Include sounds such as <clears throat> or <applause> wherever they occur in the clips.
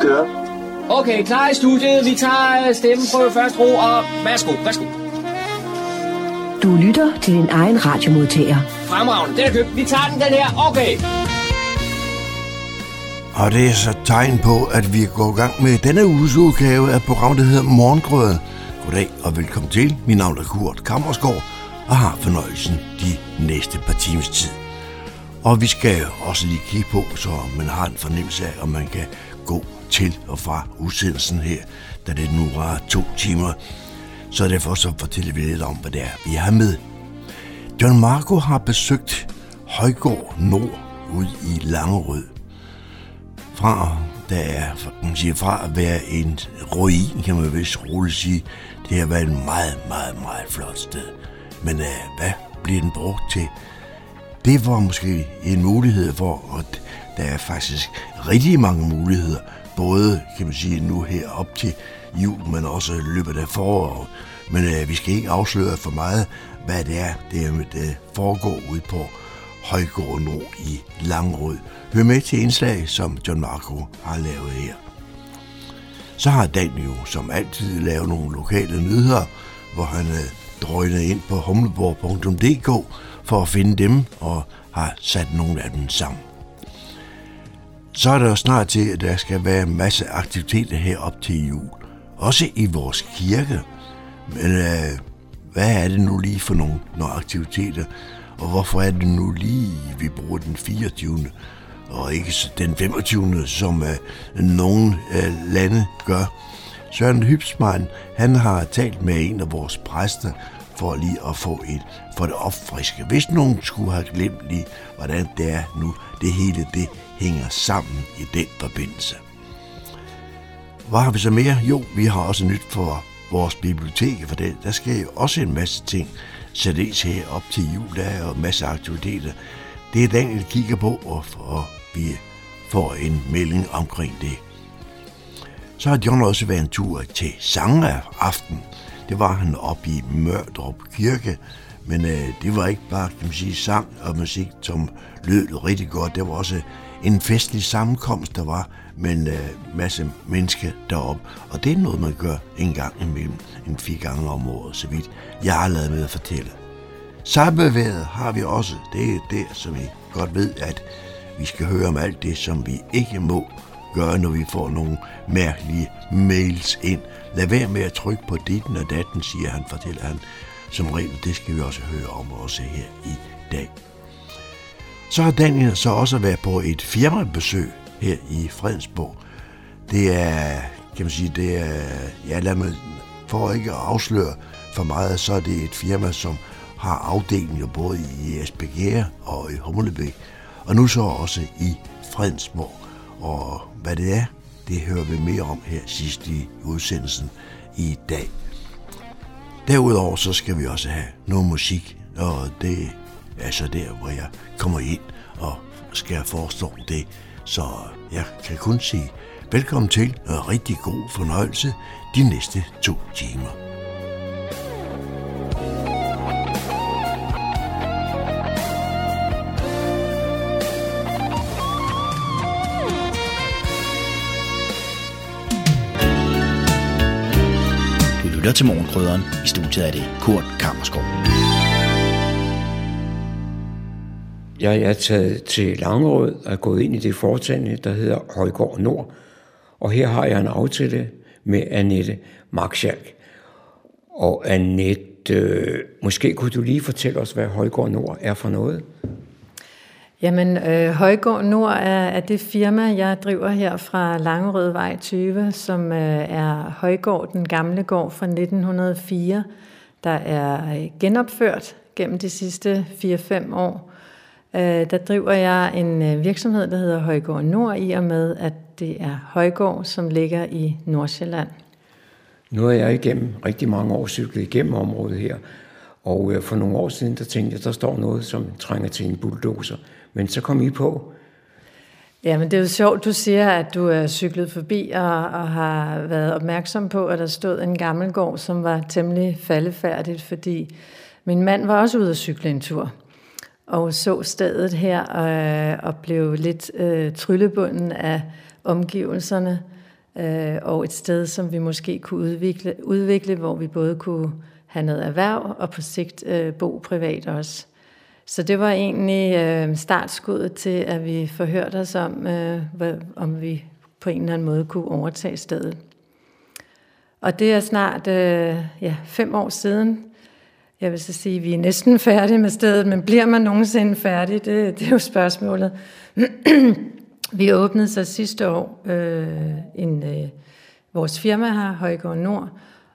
kører. Okay, klar i studiet. Vi tager stemmen på først ro, og værsgo, værsgo. Du lytter til din egen radiomodtager. Fremragende, den er købt. Vi tager den, den her. Okay. Og det er så tegn på, at vi går i gang med denne uges udgave af programmet, der hedder Morgengrøden. Goddag og velkommen til. Mit navn er Kurt Kammersgaard, og har fornøjelsen de næste par timers tid. Og vi skal også lige kigge på, så man har en fornemmelse af, om man kan til og fra udsendelsen her, da det nu var to timer. Så derfor så fortæller vi lidt om, hvad det er, vi har med. John Marco har besøgt Højgård Nord ud i Langerød. Fra, der er, man siger, fra at være en ruin, kan man vist roligt sige, det har været et meget, meget, meget flot sted. Men uh, hvad bliver den brugt til? Det var måske en mulighed for, at der er faktisk rigtig mange muligheder, både kan man sige nu her op til jul, men også løbet af foråret. Men øh, vi skal ikke afsløre for meget, hvad det er, det, øh, det foregår ude på Højgård Nord i Langrød. Hør med til indslag, som John Marco har lavet her. Så har Dan jo som altid lavet nogle lokale nyheder, hvor han øh, drøgnet ind på humleborg.dk for at finde dem og har sat nogle af dem sammen. Så er der jo snart til, at der skal være en masse aktiviteter her op til jul. Også i vores kirke. Men øh, hvad er det nu lige for nogle, nogle aktiviteter? Og hvorfor er det nu lige, vi bruger den 24. og ikke den 25. som øh, nogle øh, lande gør? Søren Hybsmann, han har talt med en af vores præster, for lige at få et, for det opfriske. Hvis nogen skulle have glemt lige, hvordan det er nu, det hele det hænger sammen i den forbindelse. Hvad har vi så mere? Jo, vi har også nyt for vores bibliotek, for det, der sker jo også en masse ting. Sættes her op til jul, der er jo en masse aktiviteter. Det er Daniel vi kigger på, og, og vi får en melding omkring det. Så har John også været en tur til aften. Det var han op i Mørdrup Kirke, men øh, det var ikke bare kan man sige, sang og musik, som lød rigtig godt. Det var også en festlig sammenkomst, der var med en øh, masse mennesker deroppe. Og det er noget, man gør en gang imellem, en fire gange om året, så vidt jeg har lavet med at fortælle. Sabbeværet har vi også. Det er der, som vi godt ved, at vi skal høre om alt det, som vi ikke må gøre, når vi får nogle mærkelige mails ind. Lad være med at trykke på ditten og datten, siger han, fortæller han. Som regel, det skal vi også høre om også her i dag. Så har Daniel så også været på et firmabesøg her i Fredensborg. Det er, kan man sige, det er, ja lad mig, for ikke at afsløre for meget, så er det et firma, som har afdelinger både i Esbjerg og i Humlebæk, og nu så også i Fredensborg. Og hvad det er, det hører vi mere om her sidst i udsendelsen i dag. Derudover så skal vi også have noget musik, og det er så der, hvor jeg kommer ind og skal forestå det. Så jeg kan kun sige velkommen til og rigtig god fornøjelse de næste to timer. Lytter til Morgenkrydderen. I studiet er det Kurt Kammerskov. Jeg er taget til Langerød og er gået ind i det foretagende, der hedder Højgård Nord. Og her har jeg en aftale med Annette Markschalk. Og Annette, øh, måske kunne du lige fortælle os, hvad Højgård Nord er for noget? Jamen, øh, Højgård Nord er, er det firma, jeg driver her fra Langerødvej 20, som øh, er Højgård, den gamle gård fra 1904, der er øh, genopført gennem de sidste 4-5 år. Øh, der driver jeg en øh, virksomhed, der hedder Højgård Nord, i og med, at det er Højgård, som ligger i Nordsjælland. Nu har jeg igennem rigtig mange år cyklet igennem området her, og øh, for nogle år siden, der tænkte jeg, der står noget, som trænger til en bulldozer. Men så kom I på. Ja, men det er jo sjovt, du siger, at du er cyklet forbi og, og har været opmærksom på, at der stod en gammel gård, som var temmelig faldefærdigt, fordi min mand var også ude at cykle en tur og så stedet her og, og blev lidt øh, tryllebunden af omgivelserne. øh, og et sted, som vi måske kunne udvikle, udvikle hvor vi både kunne have noget erhverv og på sigt øh, bo privat også. Så det var egentlig øh, startskuddet til, at vi forhørte os om, øh, om vi på en eller anden måde kunne overtage stedet. Og det er snart øh, ja, fem år siden. Jeg vil så sige, at vi er næsten færdige med stedet, men bliver man nogensinde færdig? Det, det er jo spørgsmålet. vi åbnede så sidste år øh, en, øh, vores firma her, Højgaard Nord,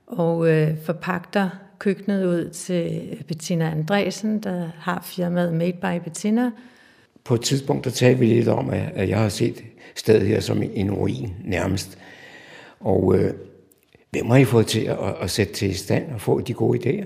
og øh, forpagter køkkenet ud til Bettina Andresen, der har firmaet Made by Bettina. På et tidspunkt, der talte vi lidt om, at jeg har set stedet her som en ruin nærmest. Og øh, hvem har I fået til at, at sætte til stand og få de gode idéer?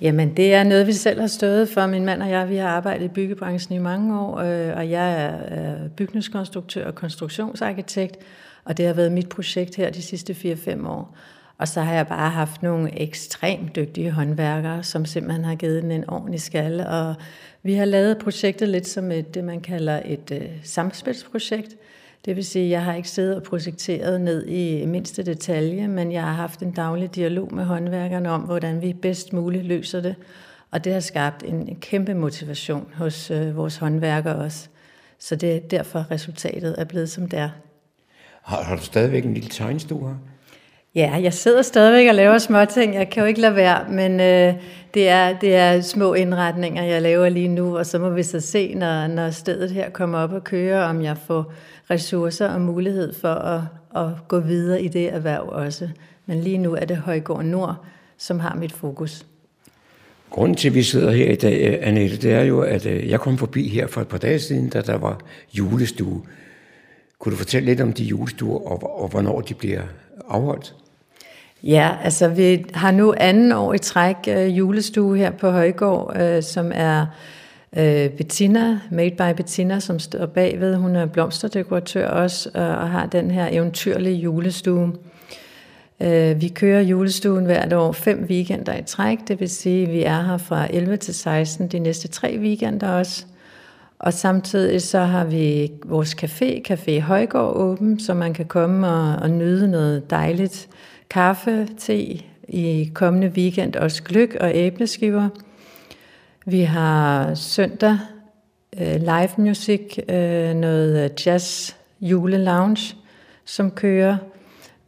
Jamen, det er noget, vi selv har stået for. Min mand og jeg, vi har arbejdet i byggebranchen i mange år, øh, og jeg er bygningskonstruktør og konstruktionsarkitekt, og det har været mit projekt her de sidste 4-5 år. Og så har jeg bare haft nogle ekstremt dygtige håndværkere, som simpelthen har givet den en ordentlig skalle. Og vi har lavet projektet lidt som et, det, man kalder et øh, samspilsprojekt. Det vil sige, at jeg har ikke siddet og projekteret ned i mindste detalje, men jeg har haft en daglig dialog med håndværkerne om, hvordan vi bedst muligt løser det. Og det har skabt en, kæmpe motivation hos øh, vores håndværkere også. Så det er derfor, resultatet er blevet, som det er. Har, har du stadigvæk en lille tegnestue her? Ja, jeg sidder stadigvæk og laver små ting. Jeg kan jo ikke lade være, men øh, det, er, det er små indretninger, jeg laver lige nu, og så må vi så se, når, når stedet her kommer op og kører, om jeg får ressourcer og mulighed for at, at gå videre i det erhverv også. Men lige nu er det Højgård Nord, som har mit fokus. Grunden til, at vi sidder her i dag, Annette, det er jo, at øh, jeg kom forbi her for et par dage siden, da der var julestue. Kunne du fortælle lidt om de julestuer, og, og hvornår de bliver afholdt? Ja, altså vi har nu anden år i træk øh, julestue her på Højgård, øh, som er øh, Bettina, Made by Bettina, som står bagved. Hun er blomsterdekoratør også, øh, og har den her eventyrlige julestue. Øh, vi kører julestuen hvert år fem weekender i træk, det vil sige, at vi er her fra 11 til 16 de næste tre weekender også. Og samtidig så har vi vores café, Café Højgård åben, så man kan komme og, og nyde noget dejligt kaffe, te, i kommende weekend også gløk og æbleskiver. Vi har søndag øh, live music, øh, noget øh, jazz jule lounge, som kører,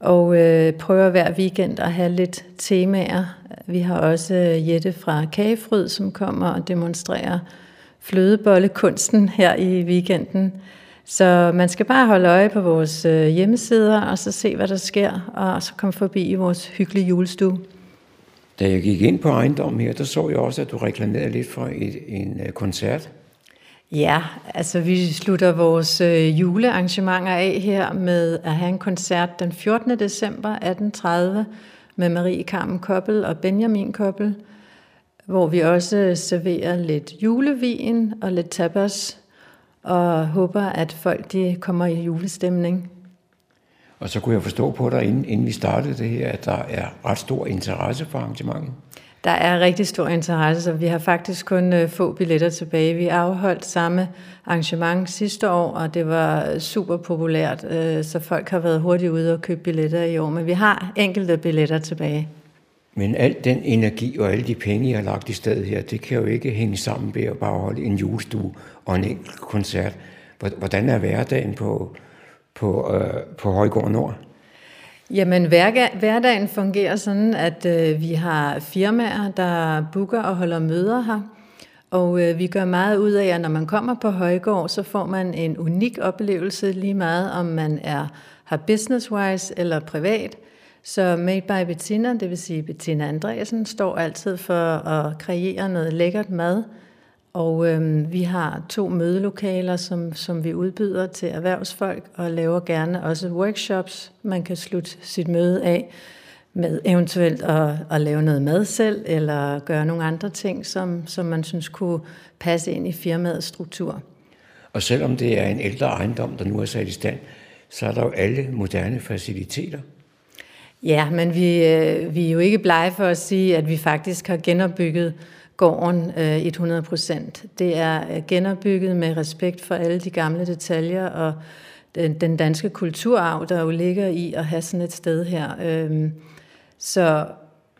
og øh, prøver hver weekend at have lidt temaer. Vi har også øh, Jette fra Kagefryd, som kommer og demonstrerer flødebollekunsten her i weekenden. Så man skal bare holde øje på vores øh, hjemmesider, og så se, hvad der sker, og så komme forbi i vores hyggelige julestue. Da jeg gik ind på ejendommen her, der så jeg også, at du reklamerede lidt for et, en øh, koncert. Ja, altså vi slutter vores øh, julearrangementer af her med at have en koncert den 14. december 1830 med Marie Carmen Koppel og Benjamin Koppel, hvor vi også serverer lidt julevin og lidt tapas og håber, at folk de kommer i julestemning. Og så kunne jeg forstå på dig, inden, inden vi startede det her, at der er ret stor interesse for arrangementet. Der er rigtig stor interesse, så vi har faktisk kun øh, få billetter tilbage. Vi afholdt samme arrangement sidste år, og det var super populært, øh, så folk har været hurtigt ude og købe billetter i år, men vi har enkelte billetter tilbage. Men al den energi og alle de penge, jeg har lagt i stedet her, det kan jo ikke hænge sammen ved at bare holde en julestue og en enkelt koncert. Hvordan er hverdagen på, på, øh, på Højgård Nord? Jamen, hverdagen fungerer sådan, at øh, vi har firmaer, der booker og holder møder her. Og øh, vi gør meget ud af, at når man kommer på Højgård, så får man en unik oplevelse lige meget, om man er har business-wise eller privat. Så Made by Bettina, det vil sige Bettina Andreasen, står altid for at kreere noget lækkert mad. Og øhm, vi har to mødelokaler, som, som vi udbyder til erhvervsfolk, og laver gerne også workshops, man kan slutte sit møde af med eventuelt at, at lave noget mad selv, eller gøre nogle andre ting, som, som man synes kunne passe ind i firmaets struktur. Og selvom det er en ældre ejendom, der nu er sat i stand, så er der jo alle moderne faciliteter. Ja, men vi, øh, vi er jo ikke blege for at sige, at vi faktisk har genopbygget gården øh, 100 procent. Det er øh, genopbygget med respekt for alle de gamle detaljer, og den, den danske kulturarv, der jo ligger i at have sådan et sted her. Øhm, så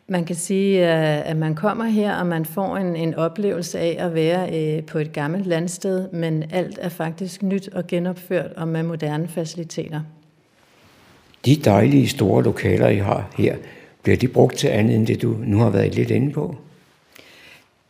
man kan sige, øh, at man kommer her, og man får en, en oplevelse af at være øh, på et gammelt landsted, men alt er faktisk nyt og genopført og med moderne faciliteter. De dejlige store lokaler, I har her, bliver de brugt til andet end det, du nu har været lidt inde på?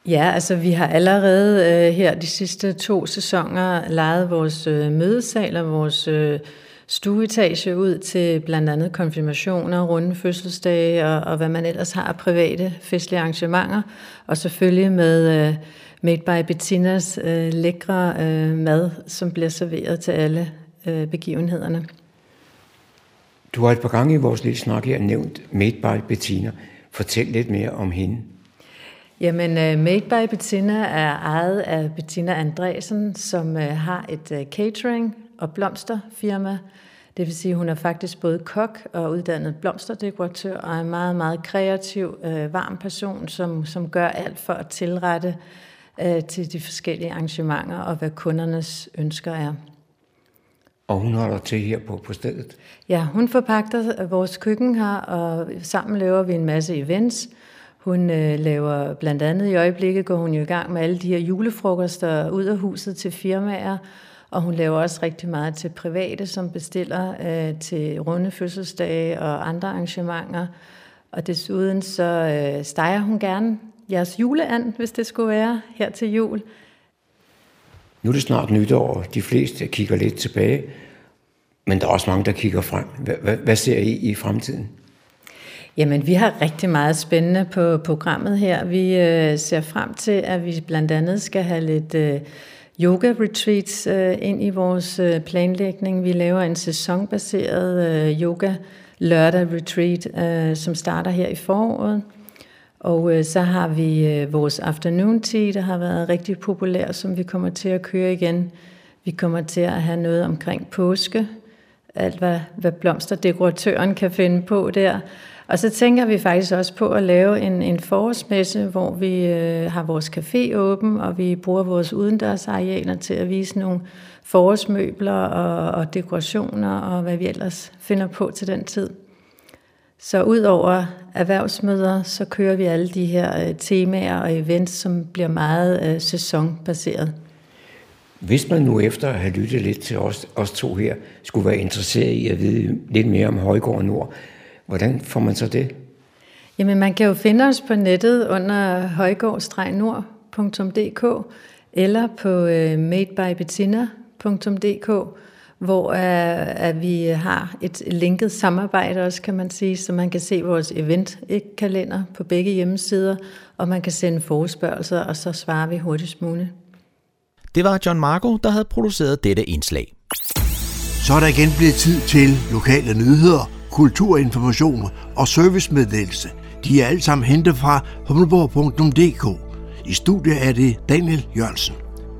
Ja, altså vi har allerede øh, her de sidste to sæsoner lejet vores øh, mødesal og vores øh, stueetage ud til blandt andet konfirmationer, runde fødselsdage og, og hvad man ellers har af private festlige arrangementer. Og selvfølgelig med øh, Made by Bettinas øh, lækre øh, mad, som bliver serveret til alle øh, begivenhederne. Du har et par gange i vores lille snak her nævnt Made by Bettina. Fortæl lidt mere om hende. Jamen, øh, Made by Bettina er ejet af Bettina Andresen, som øh, har et øh, catering- og blomsterfirma. Det vil sige, at hun er faktisk både kok og uddannet blomsterdekoratør, og er en meget, meget kreativ, varm person, som, som gør alt for at tilrette til de forskellige arrangementer og hvad kundernes ønsker er. Og hun holder til her på, på stedet? Ja, hun forpagter vores køkken her, og sammen laver vi en masse events. Hun øh, laver blandt andet i øjeblikket, går hun jo i gang med alle de her julefrokoster ud af huset til firmaer, og hun laver også rigtig meget til private, som bestiller øh, til runde fødselsdage og andre arrangementer. Og desuden så øh, steger hun gerne jeres juleand, hvis det skulle være her til jul. Nu er det snart nytår, de fleste kigger lidt tilbage, men der er også mange, der kigger frem. Hvad, hvad ser I i fremtiden? Jamen, vi har rigtig meget spændende på programmet her. Vi øh, ser frem til, at vi blandt andet skal have lidt øh, yoga-retreats øh, ind i vores øh, planlægning. Vi laver en sæsonbaseret øh, yoga lørdag retreat, øh, som starter her i foråret. Og øh, så har vi øh, vores afternoon tea, der har været rigtig populær, som vi kommer til at køre igen. Vi kommer til at have noget omkring påske, alt hvad, hvad blomsterdekoratøren kan finde på der. Og så tænker vi faktisk også på at lave en, en forårsmesse, hvor vi øh, har vores café åben, og vi bruger vores udendørsarealer til at vise nogle forårsmøbler og, og dekorationer, og hvad vi ellers finder på til den tid. Så ud over erhvervsmøder, så kører vi alle de her øh, temaer og events, som bliver meget øh, sæsonbaseret. Hvis man nu efter at have lyttet lidt til os, os to her, skulle være interesseret i at vide lidt mere om Højgård Nord, hvordan får man så det? Jamen man kan jo finde os på nettet under højgård-nord.dk eller på øh, madebybettina.dk, hvor uh, at vi har et linket samarbejde også, kan man sige, så man kan se vores eventkalender på begge hjemmesider, og man kan sende forespørgelser, og så svarer vi hurtigst muligt. Det var John Marco, der havde produceret dette indslag. Så er der igen blevet tid til lokale nyheder, kulturinformation og servicemeddelelse. De er alle sammen hentet fra humleborg.dk. I studiet er det Daniel Jørgensen.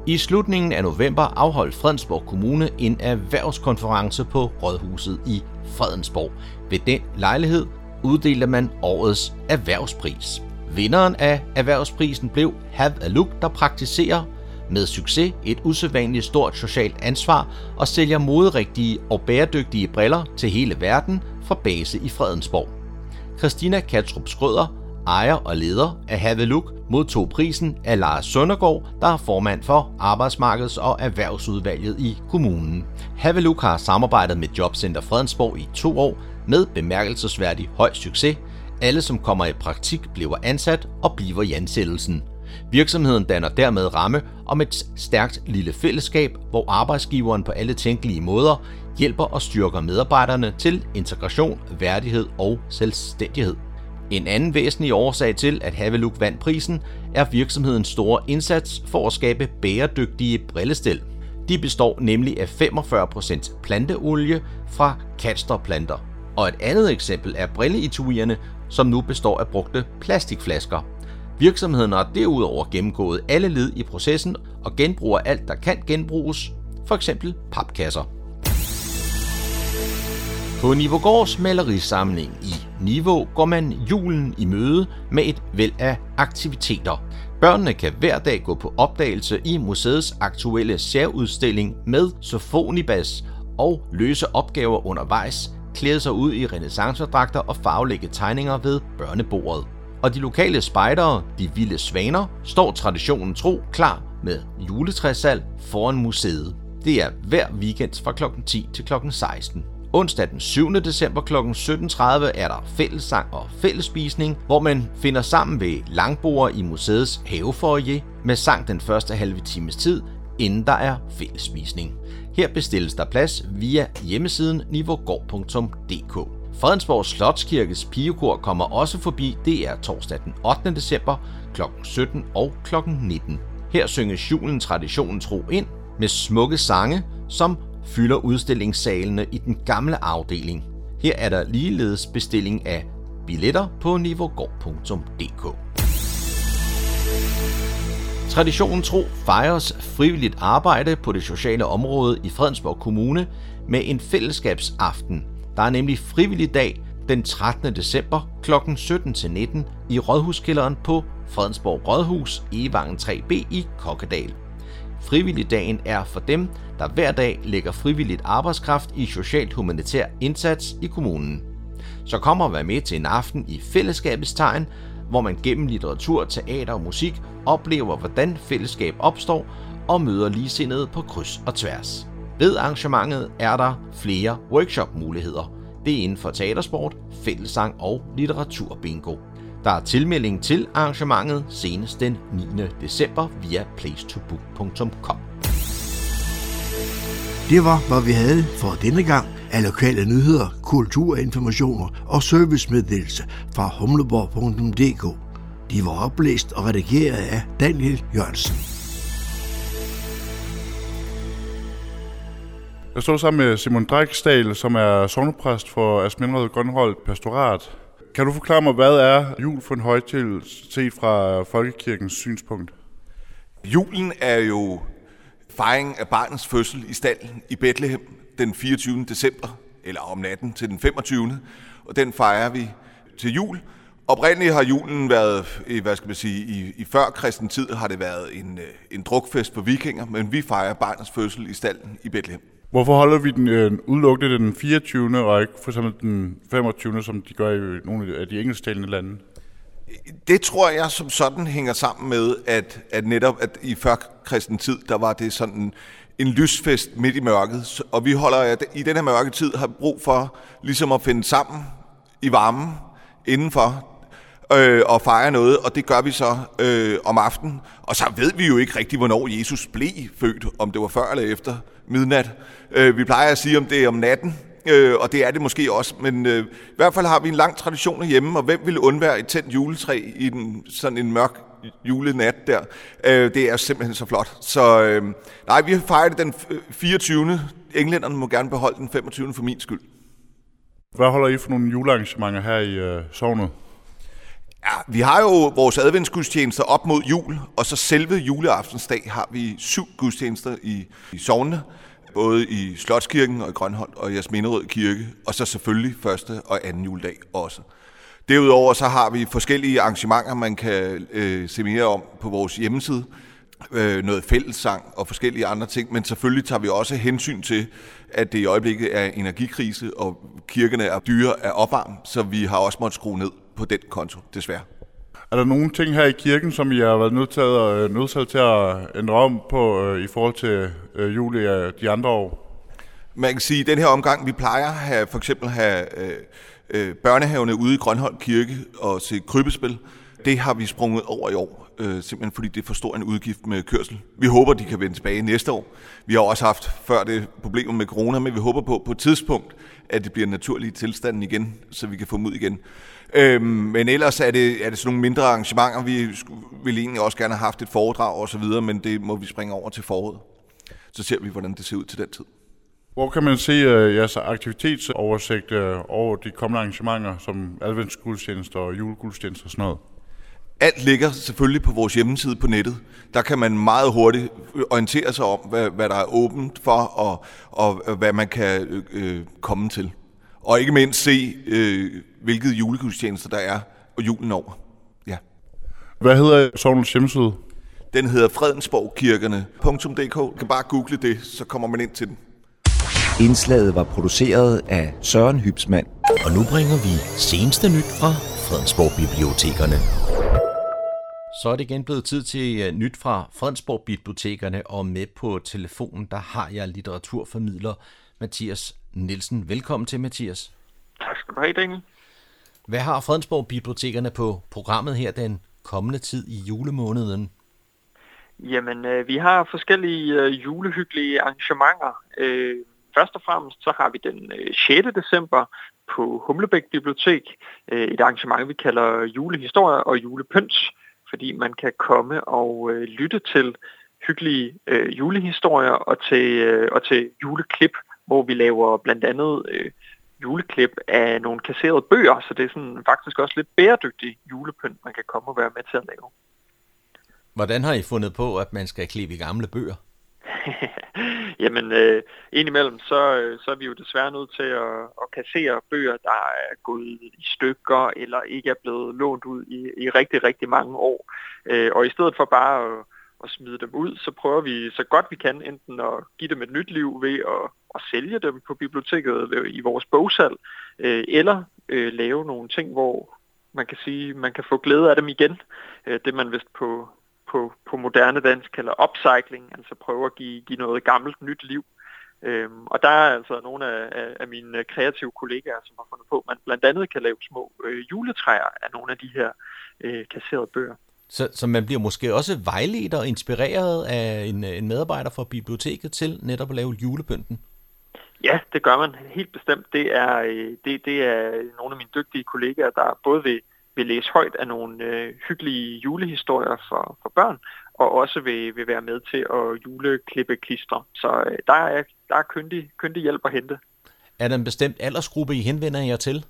I slutningen af november afholdt Fredensborg Kommune en erhvervskonference på Rådhuset i Fredensborg. Ved den lejlighed uddelte man årets erhvervspris. Vinderen af erhvervsprisen blev Have a Look, der praktiserer med succes et usædvanligt stort socialt ansvar og sælger moderigtige og bæredygtige briller til hele verden fra base i Fredensborg. Christina Katrup Skrøder, ejer og leder af Have Look, modtog prisen af Lars Søndergaard, der er formand for Arbejdsmarkeds- og Erhvervsudvalget i kommunen. Have Look har samarbejdet med Jobcenter Fredensborg i to år med bemærkelsesværdig høj succes. Alle, som kommer i praktik, bliver ansat og bliver i ansættelsen. Virksomheden danner dermed ramme om et stærkt lille fællesskab, hvor arbejdsgiveren på alle tænkelige måder hjælper og styrker medarbejderne til integration, værdighed og selvstændighed. En anden væsentlig årsag til, at Haveluk vandt prisen, er virksomhedens store indsats for at skabe bæredygtige brillestil. De består nemlig af 45% planteolie fra kasterplanter. Og et andet eksempel er brilleetuierne, som nu består af brugte plastikflasker. Virksomheden har derudover gennemgået alle led i processen og genbruger alt, der kan genbruges, f.eks. papkasser. På Nivogårds malerisamling i Niveau går man julen i møde med et væld af aktiviteter. Børnene kan hver dag gå på opdagelse i museets aktuelle særudstilling med Sofonibas og løse opgaver undervejs, klæde sig ud i renaissancedragter og farvelægge tegninger ved børnebordet. Og de lokale spejdere, de vilde svaner, står traditionen tro klar med juletræssalg foran museet. Det er hver weekend fra kl. 10 til kl. 16. Onsdag den 7. december kl. 17.30 er der fællessang og fællesspisning, hvor man finder sammen ved langbord i museets havefoyer med sang den første halve times tid, inden der er fællesspisning. Her bestilles der plads via hjemmesiden nivogård.dk. Fredensborg Slotskirkes pigekor kommer også forbi Det er torsdag den 8. december kl. 17 og kl. 19. Her synges julen traditionen tro ind med smukke sange, som fylder udstillingssalene i den gamle afdeling. Her er der ligeledes bestilling af billetter på nivogård.dk. Traditionen tro fejres frivilligt arbejde på det sociale område i Fredensborg Kommune med en fællesskabsaften. Der er nemlig frivillig dag den 13. december kl. 17-19 i Rådhuskælderen på Fredensborg Rådhus i Vangen 3B i Kokkedal. Frivilligdagen er for dem, der hver dag lægger frivilligt arbejdskraft i socialt humanitær indsats i kommunen. Så kommer og vær med til en aften i fællesskabets tegn, hvor man gennem litteratur, teater og musik oplever, hvordan fællesskab opstår og møder ligesindede på kryds og tværs. Ved arrangementet er der flere workshop-muligheder. Det er inden for teatersport, fællesang og litteraturbingo. Der er tilmelding til arrangementet senest den 9. december via placetobook.com. Det var, hvad vi havde for denne gang af lokale nyheder, kulturinformationer og servicemeddelelse fra humleborg.dk. De var oplæst og redigeret af Daniel Jørgensen. Jeg står sammen med Simon Dræksdal, som er sovnepræst for Asmindrede Grønholdt Pastorat. Kan du forklare mig, hvad er jul for en højtid set fra folkekirkens synspunkt? Julen er jo fejring af barnets fødsel i stallen i Bethlehem den 24. december, eller om natten til den 25. Og den fejrer vi til jul. Oprindeligt har julen været, hvad skal man sige, i, i før kristen tid har det været en, øh, en drukfest for vikinger, men vi fejrer barnets fødsel i stallen i Bethlehem. Hvorfor holder vi den øh, udelukkende den 24. og ikke for eksempel den 25. som de gør i nogle af de engelsktalende lande? Det tror jeg som sådan hænger sammen med, at, at netop at i før kristen tid, der var det sådan en lysfest midt i mørket. Og vi holder at i den her mørke tid har brug for ligesom at finde sammen i varmen indenfor øh, og fejre noget, og det gør vi så øh, om aftenen. Og så ved vi jo ikke rigtig, hvornår Jesus blev født, om det var før eller efter midnat. Øh, vi plejer at sige, om det er om natten, øh, og det er det måske også, men øh, i hvert fald har vi en lang tradition hjemme, og hvem vil undvære et tændt juletræ i den, sådan en mørk julenat der? Øh, det er simpelthen så flot. Så øh, nej, vi har fejret den 24. Englænderne må gerne beholde den 25. for min skyld. Hvad holder I for nogle julearrangementer her i øh, sovnet? Ja, vi har jo vores adventsgudstjenester op mod jul, og så selve juleaftensdag har vi syv gudstjenester i, i sovnene, både i Slotskirken og i Grønholdt og Jasminerød Kirke, og så selvfølgelig første og anden juledag også. Derudover så har vi forskellige arrangementer, man kan øh, se mere om på vores hjemmeside. Øh, noget fællessang og forskellige andre ting, men selvfølgelig tager vi også hensyn til, at det i øjeblikket er energikrise, og kirkerne er dyre af opvarm, så vi har også måttet skrue ned på den konto, desværre. Er der nogle ting her i kirken, som I har været nødt til, at, øh, nødt til at ændre om på øh, i forhold til øh, jul i øh, de andre år? Man kan sige, at den her omgang, vi plejer at have, for eksempel have øh, øh, børnehavene ude i Grønholm Kirke og se krybespil. Det har vi sprunget over i år, øh, simpelthen fordi det er for stor en udgift med kørsel. Vi håber, de kan vende tilbage næste år. Vi har også haft før det problemer med corona, men vi håber på på et tidspunkt, at det bliver naturlige tilstanden igen, så vi kan få dem ud igen. Øhm, men ellers er det, er det sådan nogle mindre arrangementer. Vi ville egentlig også gerne have haft et foredrag og så videre, men det må vi springe over til foråret. Så ser vi, hvordan det ser ud til den tid. Hvor kan man se uh, jeres aktivitetsoversigt uh, over de kommende arrangementer, som adventsgudstjenester og julegudstjenester og sådan noget? Alt ligger selvfølgelig på vores hjemmeside på nettet. Der kan man meget hurtigt orientere sig om, hvad, hvad der er åbent for, og, og hvad man kan øh, øh komme til. Og ikke mindst se, øh, hvilket julegudstjenester der er, og julen over. Ja. Hvad hedder Sovnens hjemmeside? Den hedder fredensborgkirkerne.dk. Du kan bare google det, så kommer man ind til den. Indslaget var produceret af Søren Hybsmand. Og nu bringer vi seneste nyt fra Fredensborg Bibliotekerne. Så er det igen blevet tid til uh, nyt fra Fredensborg Bibliotekerne, og med på telefonen, der har jeg litteraturformidler Mathias Nielsen. Velkommen til, Mathias. Tak skal du have, Daniel. Hvad har Fredensborg Bibliotekerne på programmet her den kommende tid i julemåneden? Jamen, øh, vi har forskellige øh, julehyggelige arrangementer. Øh, først og fremmest så har vi den øh, 6. december på Humlebæk Bibliotek øh, et arrangement, vi kalder julehistorie og julepøns, fordi man kan komme og øh, lytte til hyggelige øh, julehistorier og til, øh, og til juleklip, hvor vi laver blandt andet øh, juleklip af nogle kasserede bøger, så det er sådan faktisk også lidt bæredygtig julepynt, man kan komme og være med til at lave. Hvordan har I fundet på, at man skal klippe i gamle bøger? <laughs> Jamen, øh, indimellem, så, øh, så er vi jo desværre nødt til at, at kassere bøger, der er gået i stykker, eller ikke er blevet lånt ud i, i rigtig, rigtig mange år. Øh, og i stedet for bare at, at smide dem ud, så prøver vi så godt vi kan enten at give dem et nyt liv ved at, at sælge dem på biblioteket i vores bogsal, øh, eller øh, lave nogle ting, hvor man kan sige, man kan få glæde af dem igen. Øh, det man vist på, på, på moderne dansk kalder upcycling, altså prøve at give, give noget gammelt nyt liv. Øhm, og der er altså nogle af, af, af mine kreative kollegaer, som har fundet på, at man blandt andet kan lave små øh, juletræer af nogle af de her øh, kasserede bøger. Så, så man bliver måske også vejledt og inspireret af en, en medarbejder fra biblioteket til netop at lave julepynten? Ja, det gør man helt bestemt. Det er, øh, det, det er nogle af mine dygtige kollegaer, der både vil vil læse højt af nogle øh, hyggelige julehistorier for, for børn, og også vil, vil være med til at juleklippe klister. Så øh, der er, der er kyndig, kyndig hjælp at hente. Er der en bestemt aldersgruppe, I henvender jer til?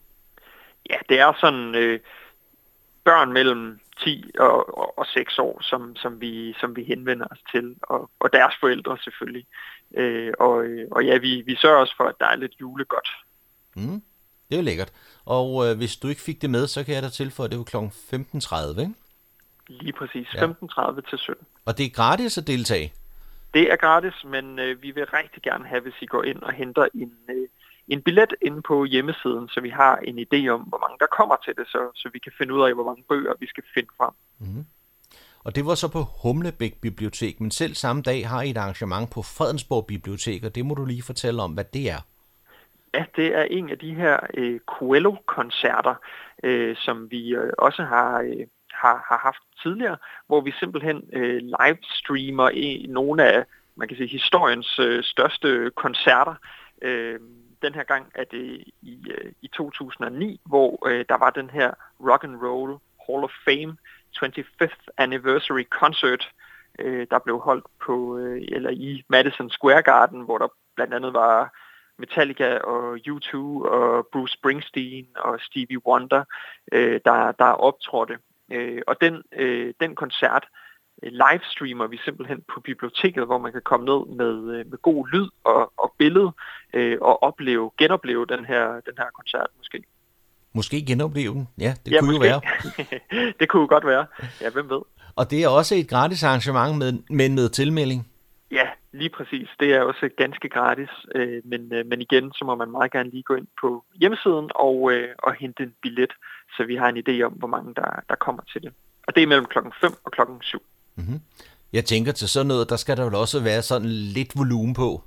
Ja, det er sådan øh, børn mellem 10 og, og, og 6 år, som, som, vi, som vi henvender os til, og, og deres forældre selvfølgelig. Øh, og, og ja, vi, vi sørger også for, at der er lidt julegodt. Mm. Det er jo lækkert. Og øh, hvis du ikke fik det med, så kan jeg da tilføje, at det er kl. 15.30, ikke? Lige præcis. Ja. 15.30 til 17. Og det er gratis at deltage? Det er gratis, men øh, vi vil rigtig gerne have, hvis I går ind og henter en, øh, en billet inde på hjemmesiden, så vi har en idé om, hvor mange der kommer til det, så, så vi kan finde ud af, hvor mange bøger vi skal finde frem. Mm-hmm. Og det var så på Humlebæk Bibliotek, men selv samme dag har I et arrangement på Fredensborg Bibliotek, og det må du lige fortælle om, hvad det er. Ja, det er en af de her øh, Coelho-koncerter, øh, som vi øh, også har, øh, har, har haft tidligere, hvor vi simpelthen øh, livestreamer i nogle af man kan sige, historiens øh, største koncerter. Øh, den her gang er det i, øh, i 2009, hvor øh, der var den her Rock and Roll Hall of Fame 25th Anniversary Concert, øh, der blev holdt på øh, eller i Madison Square Garden, hvor der blandt andet var Metallica og U2 og Bruce Springsteen og Stevie Wonder, øh, der, der optrådte. Øh, og den, øh, den koncert øh, livestreamer vi simpelthen på biblioteket, hvor man kan komme ned med, øh, med god lyd og, og billede øh, og opleve, genopleve den her, den her koncert måske. Måske genopleve den, ja, det ja, kunne måske. jo være. <laughs> det kunne jo godt være, ja, hvem ved. Og det er også et gratis arrangement, med, men med tilmelding. Ja, lige præcis. Det er også ganske gratis, øh, men, øh, men igen, så må man meget gerne lige gå ind på hjemmesiden og, øh, og hente en billet, så vi har en idé om, hvor mange der, der kommer til det. Og det er mellem klokken 5 og klokken 7. Mm-hmm. Jeg tænker til sådan noget, der skal der vel også være sådan lidt volumen på.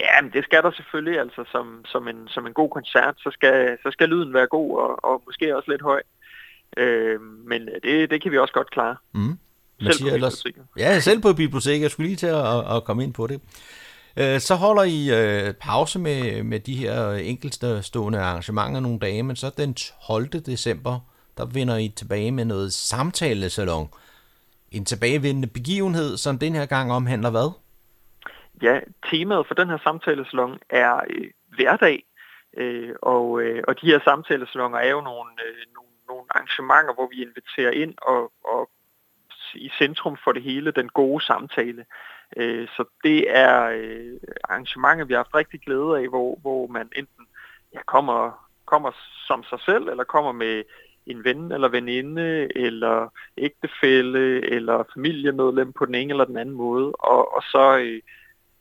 Ja, men det skal der selvfølgelig. Altså som, som, en, som en god koncert, så skal, så skal lyden være god og, og måske også lidt høj. Øh, men det, det kan vi også godt klare. Mm. Selv siger ellers, ja, selv på biblioteket. Jeg skulle lige til at, at komme ind på det. Øh, så holder I øh, pause med, med de her enkeltstående arrangementer nogle dage, men så den 12. december, der vender I tilbage med noget samtalesalon. En tilbagevendende begivenhed, som den her gang omhandler hvad? Ja, temaet for den her samtalesalon er øh, hverdag, øh, og, øh, og de her samtalesalonger er jo nogle, øh, nogle, nogle arrangementer, hvor vi inviterer ind og, og i centrum for det hele, den gode samtale. Øh, så det er øh, arrangementer, vi har haft rigtig glæde af, hvor, hvor man enten ja, kommer, kommer som sig selv, eller kommer med en ven eller veninde, eller ægtefælle, eller familiemedlem på den ene eller den anden måde, og, og så øh,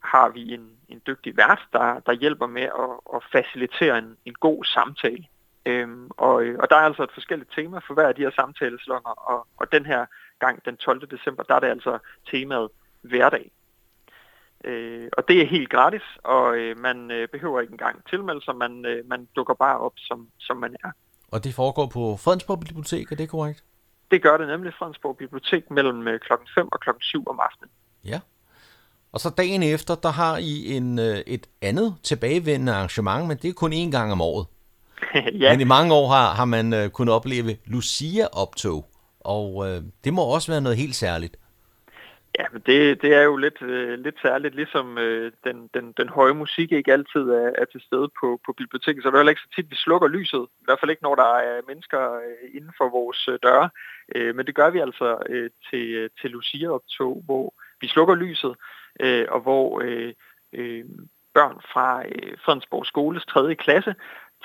har vi en, en dygtig vært, der, der hjælper med at, at facilitere en, en god samtale. Øhm, og, og der er altså et forskelligt tema for hver af de her samtaleslonger, og, og den her gang den 12. december, der er det altså temaet hverdag. Øh, og det er helt gratis, og øh, man øh, behøver ikke engang tilmelde sig, man, øh, man dukker bare op, som, som man er. Og det foregår på Fredensborg Bibliotek, er det korrekt? Det gør det nemlig Fredensborg Bibliotek mellem øh, klokken 5 og klokken 7 om aftenen. Ja. Og så dagen efter, der har I en, øh, et andet tilbagevendende arrangement, men det er kun én gang om året. <laughs> ja. Men i mange år har, har man øh, kunnet opleve Lucia-optog, og øh, det må også være noget helt særligt. Ja, men det, det er jo lidt, øh, lidt særligt, ligesom øh, den, den, den høje musik ikke altid er, er til stede på, på biblioteket, så det er heller ikke så tit, vi slukker lyset. I hvert fald ikke, når der er mennesker øh, inden for vores øh, døre. Øh, men det gør vi altså øh, til, øh, til Lucia-optog, hvor vi slukker lyset, øh, og hvor øh, øh, børn fra øh, Fredensborg Skoles 3. klasse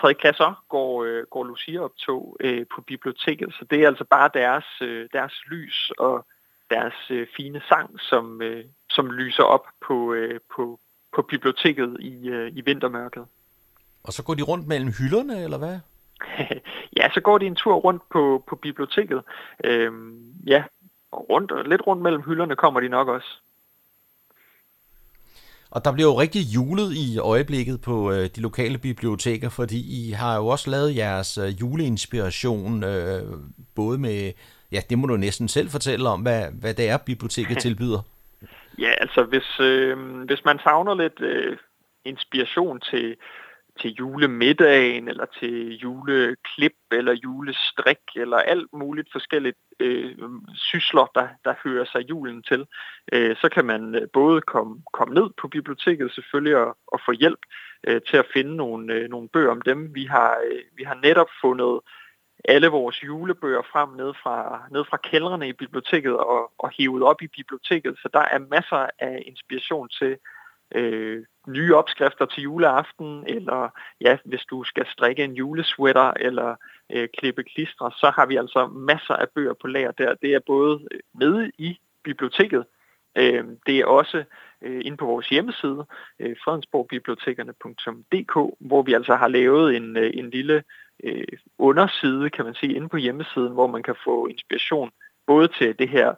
3. klasser går, øh, går Lucia-optog øh, på biblioteket, så det er altså bare deres, øh, deres lys og deres øh, fine sang, som, øh, som lyser op på, øh, på, på biblioteket i, øh, i vintermørket. Og så går de rundt mellem hylderne, eller hvad? <laughs> ja, så går de en tur rundt på, på biblioteket. Øhm, ja, og rundt, lidt rundt mellem hylderne kommer de nok også. Og der bliver jo rigtig julet i øjeblikket på øh, de lokale biblioteker, fordi I har jo også lavet jeres øh, juleinspiration, øh, både med ja, det må du næsten selv fortælle om, hvad, hvad det er, biblioteket <laughs> tilbyder. Ja, altså hvis, øh, hvis man savner lidt øh, inspiration til, til julemiddagen, eller til juleklip, eller julestrik, eller alt muligt forskelligt øh, sysler, der, der hører sig julen til, øh, så kan man øh, både komme, komme ned på biblioteket selvfølgelig og, og få hjælp øh, til at finde nogle, øh, nogle bøger om dem. Vi har, øh, vi har netop fundet alle vores julebøger frem ned fra, ned fra kældrene i biblioteket og, og hivet op i biblioteket. Så der er masser af inspiration til øh, nye opskrifter til juleaften, eller ja, hvis du skal strikke en julesweater eller øh, klippe klistre, så har vi altså masser af bøger på lager der. Det er både øh, nede i biblioteket, øh, det er også øh, inde på vores hjemmeside, øh, fredensborgbibliotekerne.dk, hvor vi altså har lavet en, øh, en lille øh, underside, kan man sige, inde på hjemmesiden, hvor man kan få inspiration både til det her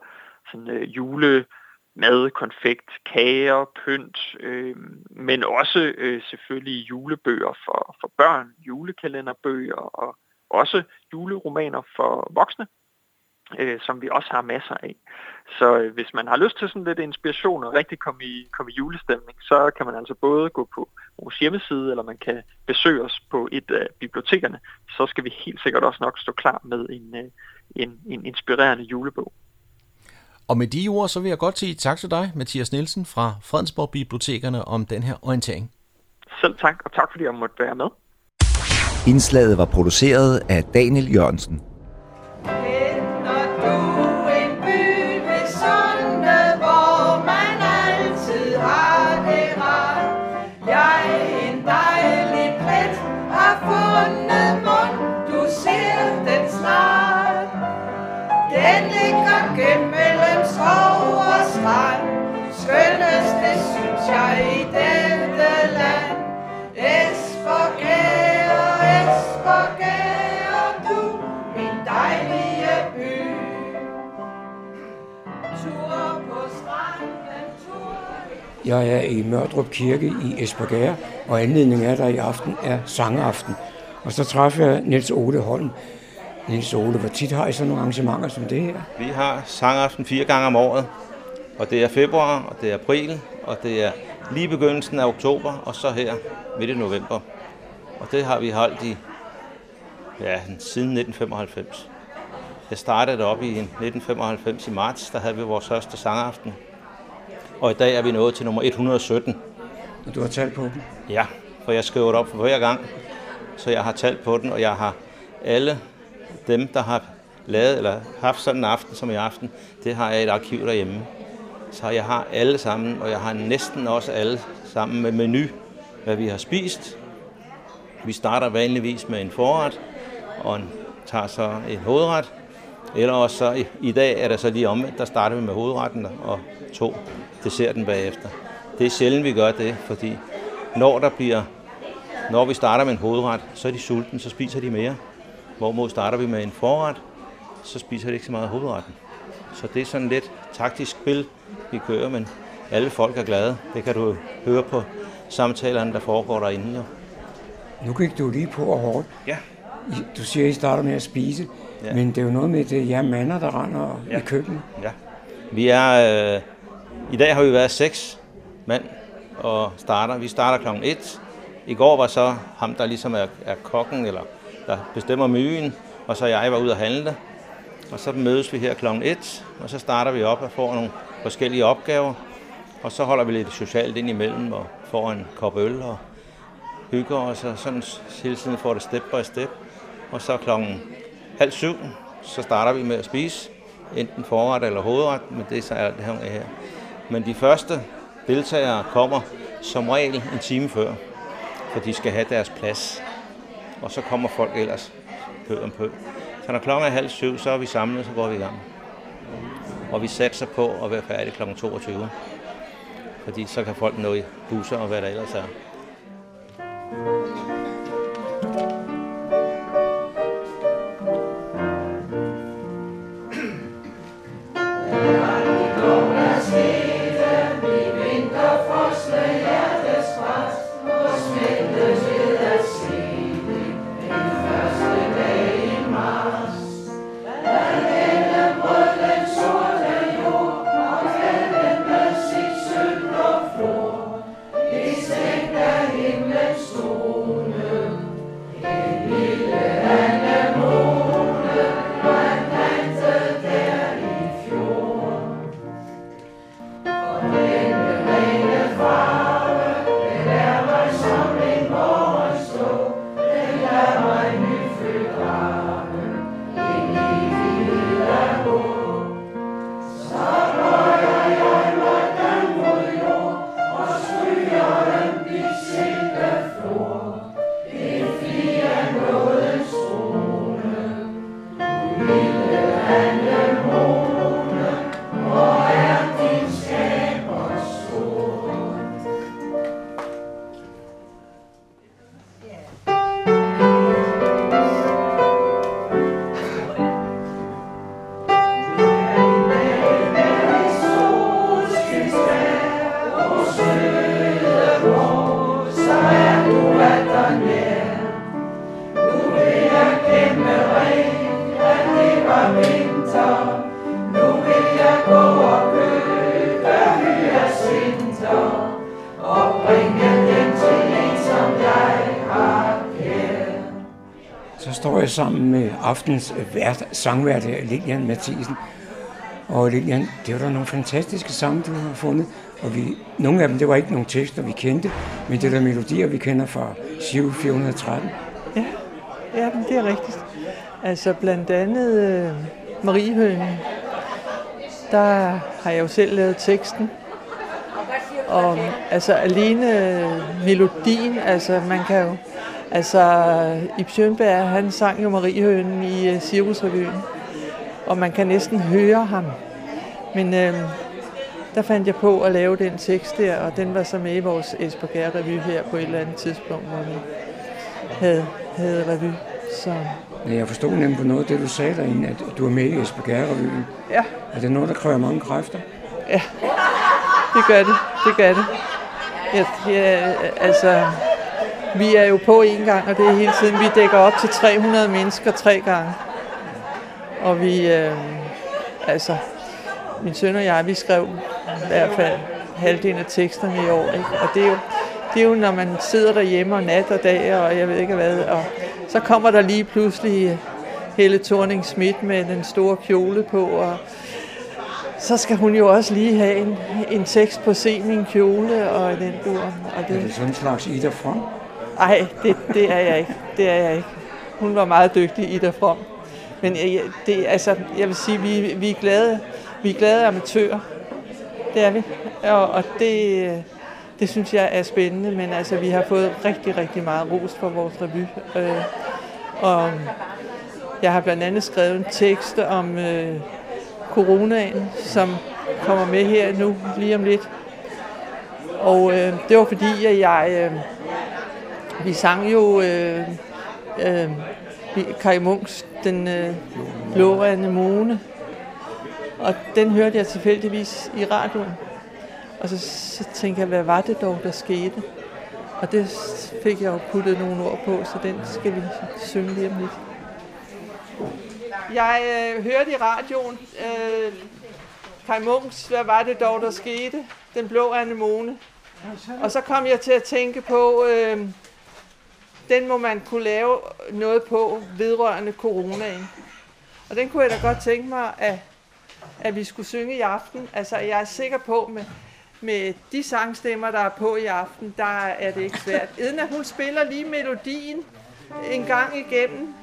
sådan, øh, jule mad, konfekt, kager, pynt, øh, men også øh, selvfølgelig julebøger for, for børn, julekalenderbøger og også juleromaner for voksne øh, som vi også har masser af. Så øh, hvis man har lyst til sådan lidt inspiration og rigtig komme i, komme i julestemning, så kan man altså både gå på vores hjemmeside, eller man kan besøge os på et af bibliotekerne. Så skal vi helt sikkert også nok stå klar med en, øh, en, en inspirerende julebog. Og med de ord, så vil jeg godt sige tak til dig, Mathias Nielsen fra Fredensborg Bibliotekerne, om den her orientering. Selv tak, og tak fordi jeg måtte være med. Indslaget var produceret af Daniel Jørgensen. Jeg er i Mørdrup Kirke i Esbjerg, og anledningen er, der i aften er sangaften. Og så træffer jeg Niels Ole Holm. Niels Ole, hvor tit har I sådan nogle arrangementer som det her? Vi har sangaften fire gange om året, og det er februar, og det er april, og det er lige begyndelsen af oktober, og så her midt i november. Og det har vi holdt i ja, siden 1995. Jeg startede op i 1995 i marts, der havde vi vores første sangaften og i dag er vi nået til nummer 117. Og du har talt på den? Ja, for jeg skriver det op for hver gang, så jeg har talt på den, og jeg har alle dem, der har lavet eller haft sådan en aften som i aften, det har jeg i et arkiv derhjemme. Så jeg har alle sammen, og jeg har næsten også alle sammen med menu, hvad vi har spist. Vi starter vanligvis med en forret, og en, tager så en hovedret. Eller også så, i, i dag er det så lige omvendt, der starter vi med hovedretten og to desserten bagefter. det er sjældent, vi gør det, fordi når der bliver, når vi starter med en hovedret, så er de sultne, så spiser de mere. Hvorimod starter vi med en forret, så spiser de ikke så meget af hovedretten. Så det er sådan lidt taktisk spil, vi kører, men alle folk er glade. Det kan du høre på samtalerne, der foregår derinde. Jo. Nu gik du lige på og hårdt. Ja. Du siger, at I starter med at spise, ja. men det er jo noget med, det er jer mander, der render ja. i køkkenet. Ja. Vi er, øh, i dag har vi været seks mand og starter. Vi starter klokken 1. I går var så ham, der ligesom er, er kokken, eller der bestemmer menuen, og så jeg var ude at handle. Og så mødes vi her klokken 1, og så starter vi op og får nogle forskellige opgaver. Og så holder vi lidt socialt ind imellem og får en kop øl og hygger os, og sådan hele tiden får det step by step. Og så klokken halv syv, så starter vi med at spise, enten forret eller hovedret, men det er så alt det her. Men de første deltagere kommer som regel en time før, for de skal have deres plads. Og så kommer folk ellers pø om pø. Så når klokken er halv syv, så er vi samlet, så går vi i gang. Og vi satser på at være færdige kl. 22. Fordi så kan folk nå i busser og hvad der ellers er. thank you aftens øh, vært, sangvært øh, Lilian Mathisen. Og Lilian, det var da nogle fantastiske sange, du har fundet. Og vi, nogle af dem, det var ikke nogle tekster, vi kendte, men det er der melodier, vi kender fra 7413. Ja, ja det er rigtigt. Altså blandt andet øh, Mariehønen, der har jeg jo selv lavet teksten. Og altså alene øh, melodien, altså man kan jo Altså, Ib Schønberg, han sang jo Mariehønen i uh, Cirkusrevyen, og man kan næsten høre ham. Men øh, der fandt jeg på at lave den tekst der, og den var så med i vores Esbjerg Revy her på et eller andet tidspunkt, hvor vi havde, havde revy. Så. Ja, jeg forstod nemlig på noget af det, du sagde derinde, at du er med i Esbjerg Revyen. Ja. Er det noget, der kræver mange kræfter? Ja, det gør det. Det gør det. Ja, ja, altså, vi er jo på en gang, og det er hele tiden. Vi dækker op til 300 mennesker tre gange. Og vi, øh, altså, min søn og jeg, vi skrev i hvert fald halvdelen af teksterne i år. Ikke? Og det er, jo, det er jo, når man sidder derhjemme og nat og dag, og jeg ved ikke hvad, og så kommer der lige pludselig Helle thorning Schmidt med den store kjole på, og så skal hun jo også lige have en, en tekst på Se min kjole og den dur. Og det, er det sådan en slags Ida From? Nej, det, det er jeg ikke. Det er jeg ikke. Hun var meget dygtig i der From. Men jeg, det, altså, jeg vil sige, vi, vi, er glade, vi er glade amatører. Det er vi. Og, og det, det synes jeg er spændende, men altså, vi har fået rigtig, rigtig meget ros for vores revy. Øh, og jeg har blandt andet skrevet en tekst om øh, coronaen, som kommer med her nu lige om lidt. Og øh, det var fordi, at jeg... Øh, vi sang jo øh, øh, Kai Munks Den øh, blå anemone. Og den hørte jeg tilfældigvis i radioen. Og så, så tænkte jeg, hvad var det dog, der skete? Og det fik jeg jo puttet nogle ord på, så den skal vi synge lige om lidt. Jeg øh, hørte i radioen øh, Kai Munks, hvad var det dog, der skete? Den blå anemone. Og så kom jeg til at tænke på, øh, den må man kunne lave noget på vedrørende coronaen. Og den kunne jeg da godt tænke mig, at, at vi skulle synge i aften. Altså, jeg er sikker på, med, med de sangstemmer, der er på i aften, der er det ikke svært. Eden at hun spiller lige melodien en gang igennem,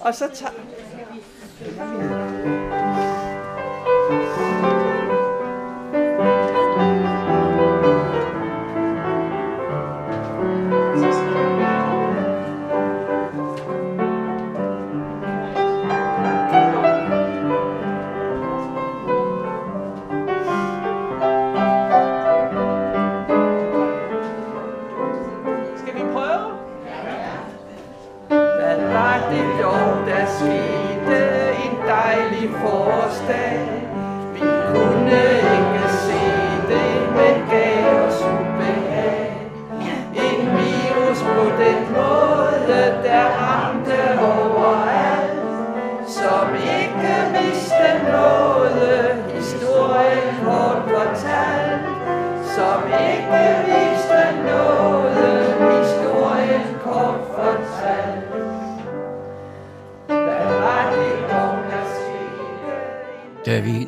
og så tager...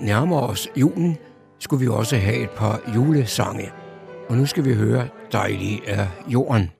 nærmer os julen, skulle vi også have et par julesange. Og nu skal vi høre Dejlig er jorden.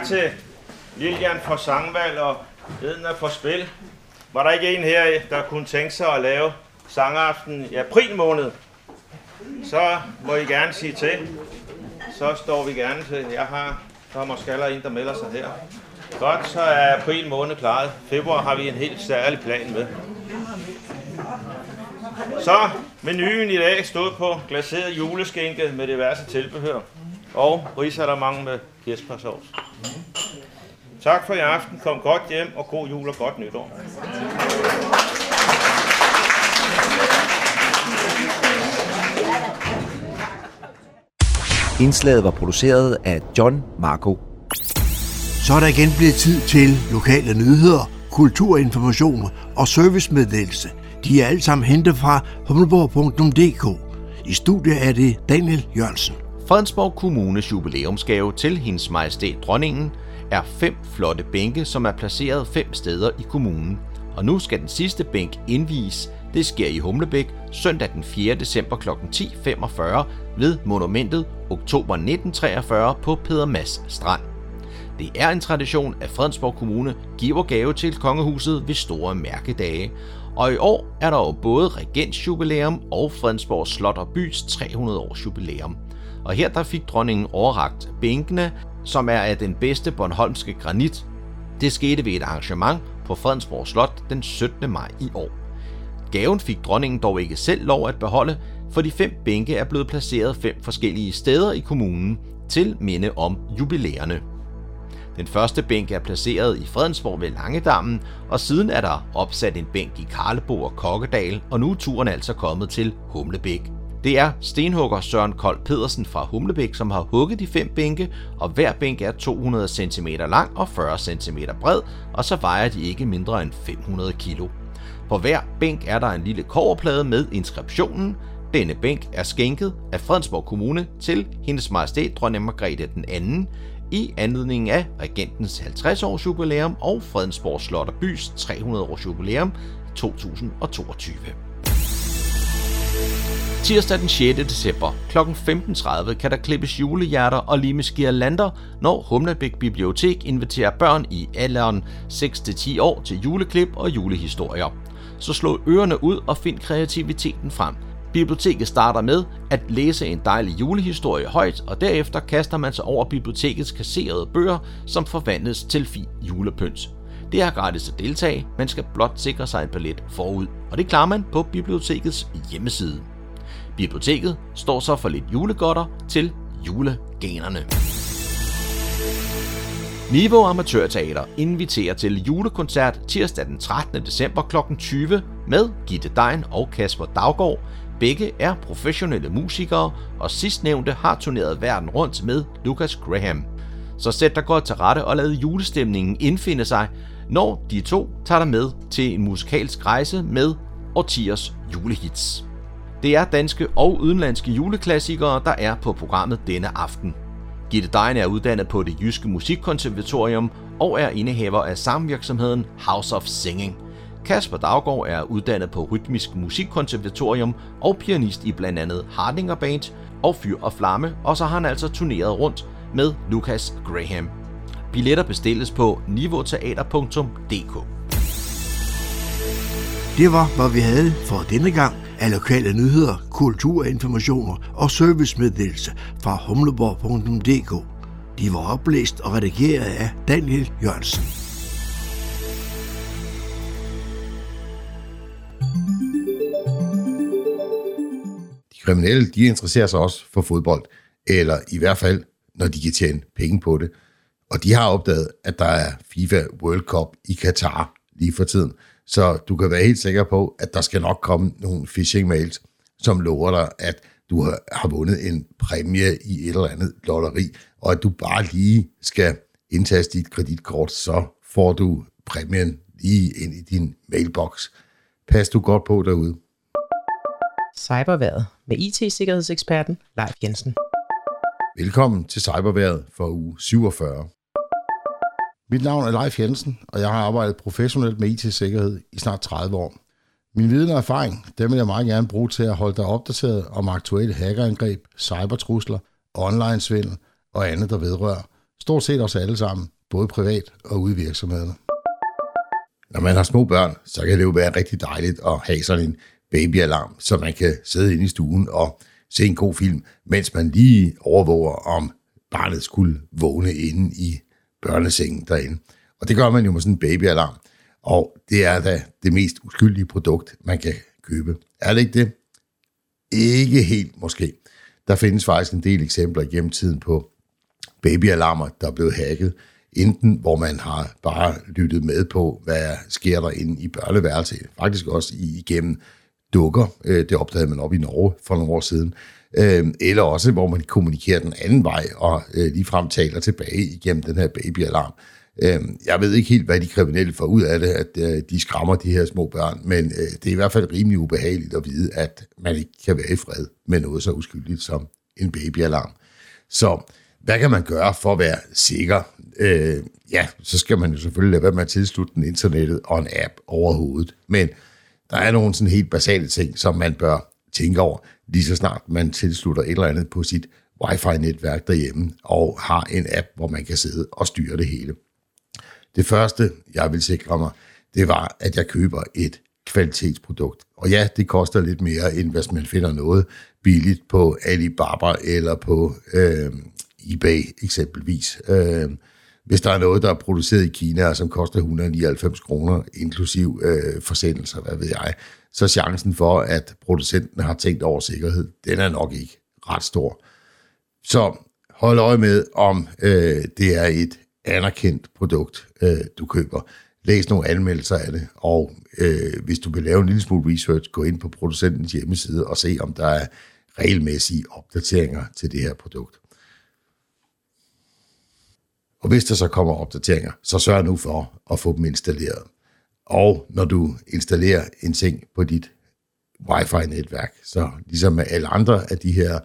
Tak til Lilian for sangvalg og Edna for spil. Var der ikke en her, der kunne tænke sig at lave sangaften i april måned, så må I gerne sige til. Så står vi gerne til. Jeg har, der er måske allerede en, der melder sig her. Godt, så er april måned klaret. Februar har vi en helt særlig plan med. Så menuen i dag stod på glaseret juleskinke med diverse tilbehør og risalamang med kirsebærsovs. Tak for i aften. Kom godt hjem og god jul og godt nytår. Indslaget var produceret af John Marco. Så er der igen blevet tid til lokale nyheder, kulturinformation og servicemeddelelse. De er alle sammen hentet fra humleborg.dk. I studiet er det Daniel Jørgensen. Fredensborg Kommunes jubilæumsgave til hendes majestæt dronningen er fem flotte bænke, som er placeret fem steder i kommunen. Og nu skal den sidste bænk indvies Det sker i Humlebæk søndag den 4. december kl. 10.45 ved monumentet oktober 1943 på Peder Mads Strand. Det er en tradition, at Fredensborg Kommune giver gave til kongehuset ved store mærkedage, og i år er der jo både regensjubilæum og Fredensborg Slot og Bys 300 års jubilæum. Og her der fik dronningen overragt bænkene, som er af den bedste Bornholmske granit. Det skete ved et arrangement på Fredensborg Slot den 17. maj i år. Gaven fik dronningen dog ikke selv lov at beholde, for de fem bænke er blevet placeret fem forskellige steder i kommunen til minde om jubilæerne. Den første bænk er placeret i Fredensborg ved Langedammen, og siden er der opsat en bænk i Karlebo og Kokkedal, og nu er turen altså kommet til Humlebæk. Det er stenhugger Søren Kold Pedersen fra Humlebæk, som har hugget de fem bænke, og hver bænk er 200 cm lang og 40 cm bred, og så vejer de ikke mindre end 500 kg. På hver bænk er der en lille koverplade med inskriptionen. Denne bænk er skænket af Fredensborg Kommune til hendes majestæt dronning Margrethe den anden i anledning af regentens 50 års jubilæum og Fredensborg Slot og Bys 300 års jubilæum 2022. Tirsdag den 6. december kl. 15.30 kan der klippes julehjerter og limes girlander, når Humlebæk Bibliotek inviterer børn i alderen 6-10 år til juleklip og julehistorier. Så slå ørerne ud og find kreativiteten frem. Biblioteket starter med at læse en dejlig julehistorie højt, og derefter kaster man sig over bibliotekets kasserede bøger, som forvandles til fin julepynt. Det er gratis at deltage, man skal blot sikre sig en billet forud, og det klarer man på bibliotekets hjemmeside. Biblioteket står så for lidt julegodter til julegenerne. Niveau Amatørteater inviterer til julekoncert tirsdag den 13. december kl. 20 med Gitte Dein og Kasper Daggaard. Begge er professionelle musikere, og sidstnævnte har turneret verden rundt med Lucas Graham. Så sæt dig godt til rette og lad julestemningen indfinde sig, når de to tager dig med til en musikalsk rejse med årtiers julehits. Det er danske og udenlandske juleklassikere, der er på programmet denne aften. Gitte Dein er uddannet på det Jyske Musikkonservatorium og er indehaver af samvirksomheden House of Singing. Kasper Daggaard er uddannet på Rytmisk Musikkonservatorium og pianist i blandt andet Hardinger Band og Fyr og Flamme, og så har han altså turneret rundt med Lucas Graham. Billetter bestilles på niveauteater.dk. Det var, hvad vi havde for denne gang af lokale nyheder, kulturinformationer og servicemeddelelse fra humleborg.dk. De var oplæst og redigeret af Daniel Jørgensen. De kriminelle, de interesserer sig også for fodbold, eller i hvert fald, når de kan tjene penge på det. Og de har opdaget, at der er FIFA World Cup i Katar lige for tiden. Så du kan være helt sikker på, at der skal nok komme nogle phishing mails, som lover dig, at du har vundet en præmie i et eller andet lotteri, og at du bare lige skal indtaste dit kreditkort, så får du præmien lige ind i din mailbox. Pas du godt på derude. Cyberværet med IT-sikkerhedseksperten Leif Jensen. Velkommen til Cyberværet for uge 47. Mit navn er Leif Jensen, og jeg har arbejdet professionelt med IT-sikkerhed i snart 30 år. Min viden og erfaring, dem vil jeg meget gerne bruge til at holde dig opdateret om aktuelle hackerangreb, cybertrusler, online-svindel og andet, der vedrører. Stort set os alle sammen, både privat og ude i virksomhederne. Når man har små børn, så kan det jo være rigtig dejligt at have sådan en babyalarm, så man kan sidde inde i stuen og se en god film, mens man lige overvåger, om barnet skulle vågne inde i børnesengen derinde. Og det gør man jo med sådan en babyalarm. Og det er da det mest uskyldige produkt, man kan købe. Er det ikke det? Ikke helt måske. Der findes faktisk en del eksempler gennem tiden på babyalarmer, der er blevet hacket. Enten hvor man har bare lyttet med på, hvad sker der inde i børneværelset. Faktisk også igennem dukker. Øh, det opdagede man op i Norge for nogle år siden. Øh, eller også, hvor man kommunikerer den anden vej og øh, ligefrem taler tilbage igennem den her babyalarm. Øh, jeg ved ikke helt, hvad de kriminelle får ud af det, at øh, de skræmmer de her små børn, men øh, det er i hvert fald rimelig ubehageligt at vide, at man ikke kan være i fred med noget så uskyldigt som en babyalarm. Så hvad kan man gøre for at være sikker? Øh, ja, så skal man jo selvfølgelig lade være med at tilslutte den internettet og en app overhovedet. Men der er nogle sådan helt basale ting, som man bør tænke over, lige så snart man tilslutter et eller andet på sit wifi-netværk derhjemme, og har en app, hvor man kan sidde og styre det hele. Det første, jeg vil sikre mig, det var, at jeg køber et kvalitetsprodukt. Og ja, det koster lidt mere, end hvis man finder noget billigt på Alibaba eller på øh, eBay eksempelvis. Øh, hvis der er noget, der er produceret i Kina, som koster 199 kroner, inklusiv øh, forsendelser, hvad ved jeg, så chancen for, at producenten har tænkt over sikkerhed, den er nok ikke ret stor. Så hold øje med, om øh, det er et anerkendt produkt, øh, du køber. Læs nogle anmeldelser af det, og øh, hvis du vil lave en lille smule research, gå ind på producentens hjemmeside og se, om der er regelmæssige opdateringer til det her produkt. Og hvis der så kommer opdateringer, så sørg nu for at få dem installeret. Og når du installerer en ting på dit Wi-Fi-netværk, så ligesom med alle andre af de her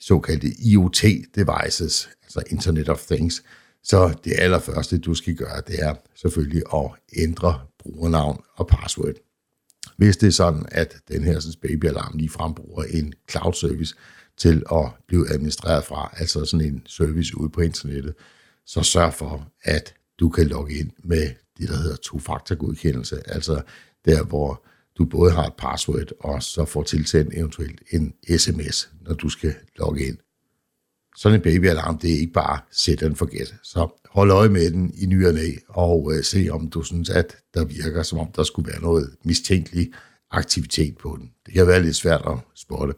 såkaldte IoT-devices, altså Internet of Things, så det allerførste, du skal gøre, det er selvfølgelig at ændre brugernavn og password. Hvis det er sådan, at den her sådan, babyalarm lige bruger en cloud service til at blive administreret fra, altså sådan en service ude på internettet, så sørg for, at du kan logge ind med det, der hedder to-faktor-godkendelse, altså der, hvor du både har et password, og så får tilsendt eventuelt en sms, når du skal logge ind. Sådan en babyalarm, det er ikke bare sæt and forget. Så hold øje med den i ny og næ, og øh, se om du synes, at der virker, som om der skulle være noget mistænkelig aktivitet på den. Det kan være lidt svært at spotte.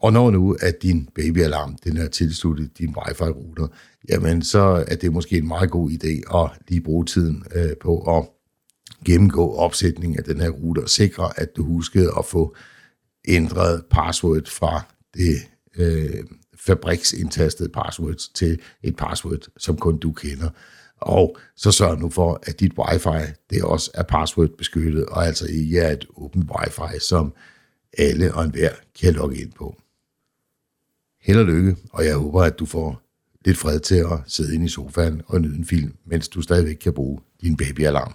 Og når nu, at din babyalarm den er tilsluttet din wifi-router, jamen så er det måske en meget god idé at lige bruge tiden øh, på at gennemgå opsætningen af den her router og sikre, at du huskede at få ændret password fra det øh, fabriksindtastede password til et password, som kun du kender. Og så sørg nu for, at dit wifi, det også er password beskyttet, og altså ikke er et åbent wifi, som alle og enhver kan logge ind på. Held og lykke, og jeg håber, at du får lidt fred til at sidde inde i sofaen og nyde en film, mens du stadigvæk kan bruge din babyalarm.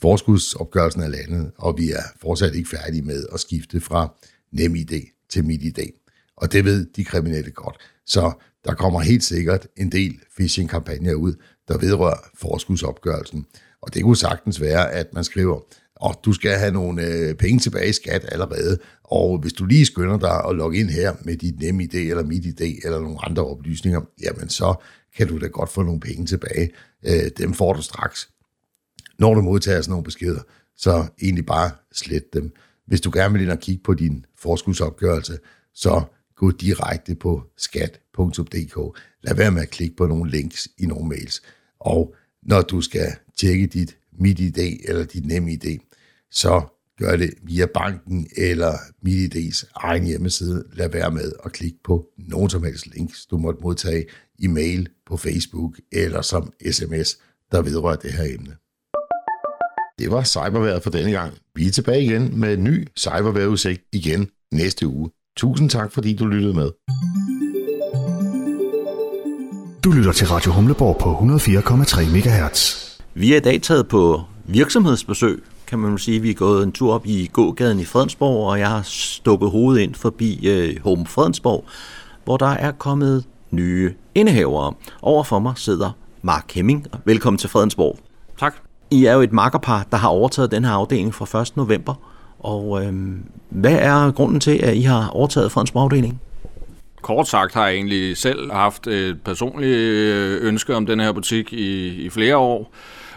Forskudsopgørelsen er landet, og vi er fortsat ikke færdige med at skifte fra NemID til MitID. Og det ved de kriminelle godt. Så der kommer helt sikkert en del phishing-kampagner ud, der vedrører forskudsopgørelsen. Og det kunne sagtens være, at man skriver, og du skal have nogle øh, penge tilbage i skat allerede, og hvis du lige skynder dig at logge ind her med dit NemID eller MitID eller nogle andre oplysninger, jamen så kan du da godt få nogle penge tilbage. Øh, dem får du straks. Når du modtager sådan nogle beskeder, så egentlig bare slet dem. Hvis du gerne vil ind og kigge på din forskudsopgørelse, så gå direkte på skat.dk. Lad være med at klikke på nogle links i nogle mails. Og når du skal tjekke dit MitID eller dit NemID, så gør det via banken eller MitID's egen hjemmeside. Lad være med at klikke på nogen som helst links, du måtte modtage i mail, på Facebook eller som sms, der vedrører det her emne. Det var cyberværet for denne gang. Vi er tilbage igen med en ny cyberværetudsigt igen næste uge. Tusind tak, fordi du lyttede med. Du lytter til Radio Humleborg på 104,3 MHz. Vi er i dag taget på virksomhedsbesøg, kan man sige. Vi er gået en tur op i gågaden i Fredensborg, og jeg har stukket hovedet ind forbi øh, Home Fredensborg, hvor der er kommet nye indehavere. Overfor mig sidder Mark Hemming. Velkommen til Fredensborg. Tak. I er jo et makkerpar, der har overtaget den her afdeling fra 1. november. Og øhm, hvad er grunden til, at I har overtaget Fredensborg afdeling? Kort sagt har jeg egentlig selv haft et personligt øh, ønske om den her butik i, i flere år.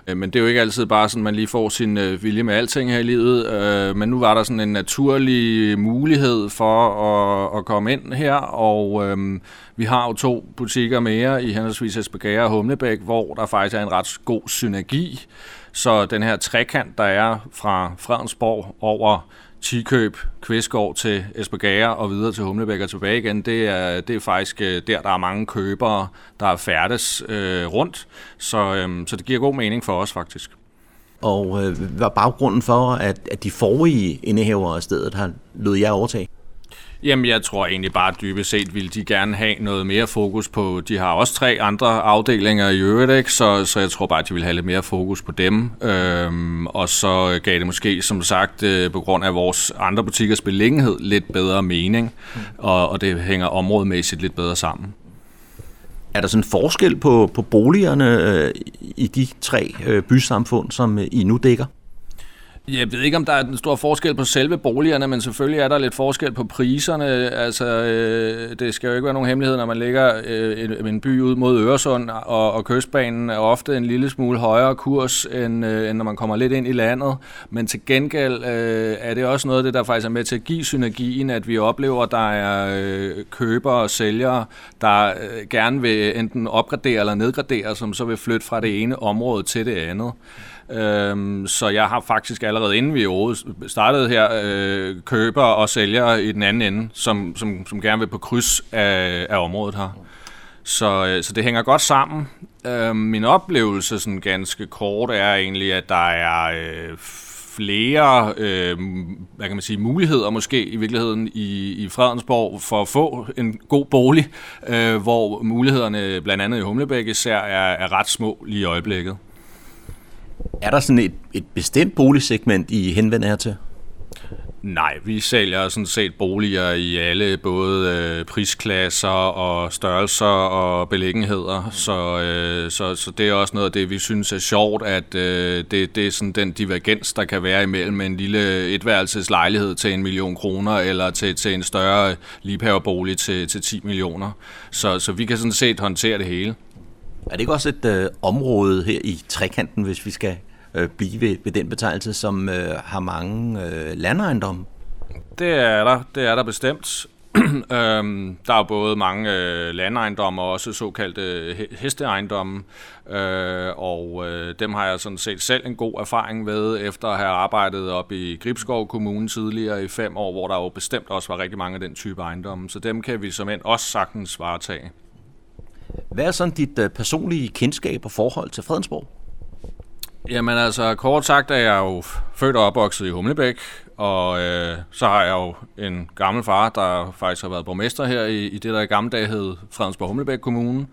Øh, men det er jo ikke altid bare sådan, man lige får sin øh, vilje med alting her i livet. Øh, men nu var der sådan en naturlig mulighed for at, at komme ind her, og øh, vi har jo to butikker mere i henholdsvis Esbjerg og Humlebæk, hvor der faktisk er en ret god synergi. Så den her trekant, der er fra Fredensborg over Tikøb, Kvistgård til Esbjerg og videre til Humlebæk og tilbage igen, det er, det er faktisk øh, der, der er mange købere, der er færdes øh, rundt. Så, øh, så det giver god mening for os faktisk. Og øh, hvad er baggrunden for, at, at de forrige indehavere af stedet har lød jeg overtage? Jamen, jeg tror egentlig bare dybest set vil de gerne have noget mere fokus på, de har også tre andre afdelinger i øvrigt, ikke? Så, så jeg tror bare, at de vil have lidt mere fokus på dem. Øhm, og så gav det måske, som sagt, øh, på grund af vores andre butikkers beliggenhed, lidt bedre mening, mm. og, og det hænger områdemæssigt lidt bedre sammen. Er der sådan en forskel på, på boligerne øh, i de tre øh, bysamfund, som øh, I nu dækker? Jeg ved ikke, om der er en stor forskel på selve boligerne, men selvfølgelig er der lidt forskel på priserne. Altså, øh, det skal jo ikke være nogen hemmelighed, når man ligger øh, en, en by ud mod Øresund, og, og kystbanen er ofte en lille smule højere kurs, end, øh, end når man kommer lidt ind i landet. Men til gengæld øh, er det også noget af det, der faktisk er med til at give synergien, at vi oplever, at der er øh, købere og sælgere, der øh, gerne vil enten opgradere eller nedgradere, som så vil flytte fra det ene område til det andet. Øhm, så jeg har faktisk allerede inden vi startede her, øh, køber og sælger i den anden ende, som, som, som gerne vil på kryds af, af området her. Så, øh, så det hænger godt sammen. Øhm, min oplevelse, sådan ganske kort, er egentlig, at der er øh, flere øh, hvad kan man sige, muligheder måske i virkeligheden i, i Fredensborg for at få en god bolig, øh, hvor mulighederne blandt andet i Humlebæk især er, er ret små lige i øjeblikket. Er der sådan et, et bestemt boligsegment, I henvender jer til? Nej, vi sælger sådan set boliger i alle både øh, prisklasser og størrelser og beliggenheder, så, øh, så, så det er også noget af det, vi synes er sjovt, at øh, det, det er sådan den divergens, der kan være imellem en lille etværelseslejlighed til en million kroner eller til, til en større liebhaverbolig til, til 10 millioner. Så, så vi kan sådan set håndtere det hele. Er det ikke også et øh, område her i trekanten, hvis vi skal øh, blive ved, ved den betegnelse, som øh, har mange øh, landejendomme? Det er der, det er der bestemt. <clears throat> øhm, der er både mange øh, landejendomme og også såkaldte øh, hesteejendomme, øh, og øh, dem har jeg sådan set selv en god erfaring ved, efter at have arbejdet op i Gribskov Kommune tidligere i fem år, hvor der jo bestemt også var rigtig mange af den type ejendomme, så dem kan vi som end også sagtens varetage. Hvad er sådan dit øh, personlige kendskab og forhold til Fredensborg? Jamen altså, kort sagt er jeg jo født og opvokset i Humlebæk, og øh, så har jeg jo en gammel far, der faktisk har været borgmester her i, i det, der i gamle dage hed Fredensborg Humlebæk Kommune.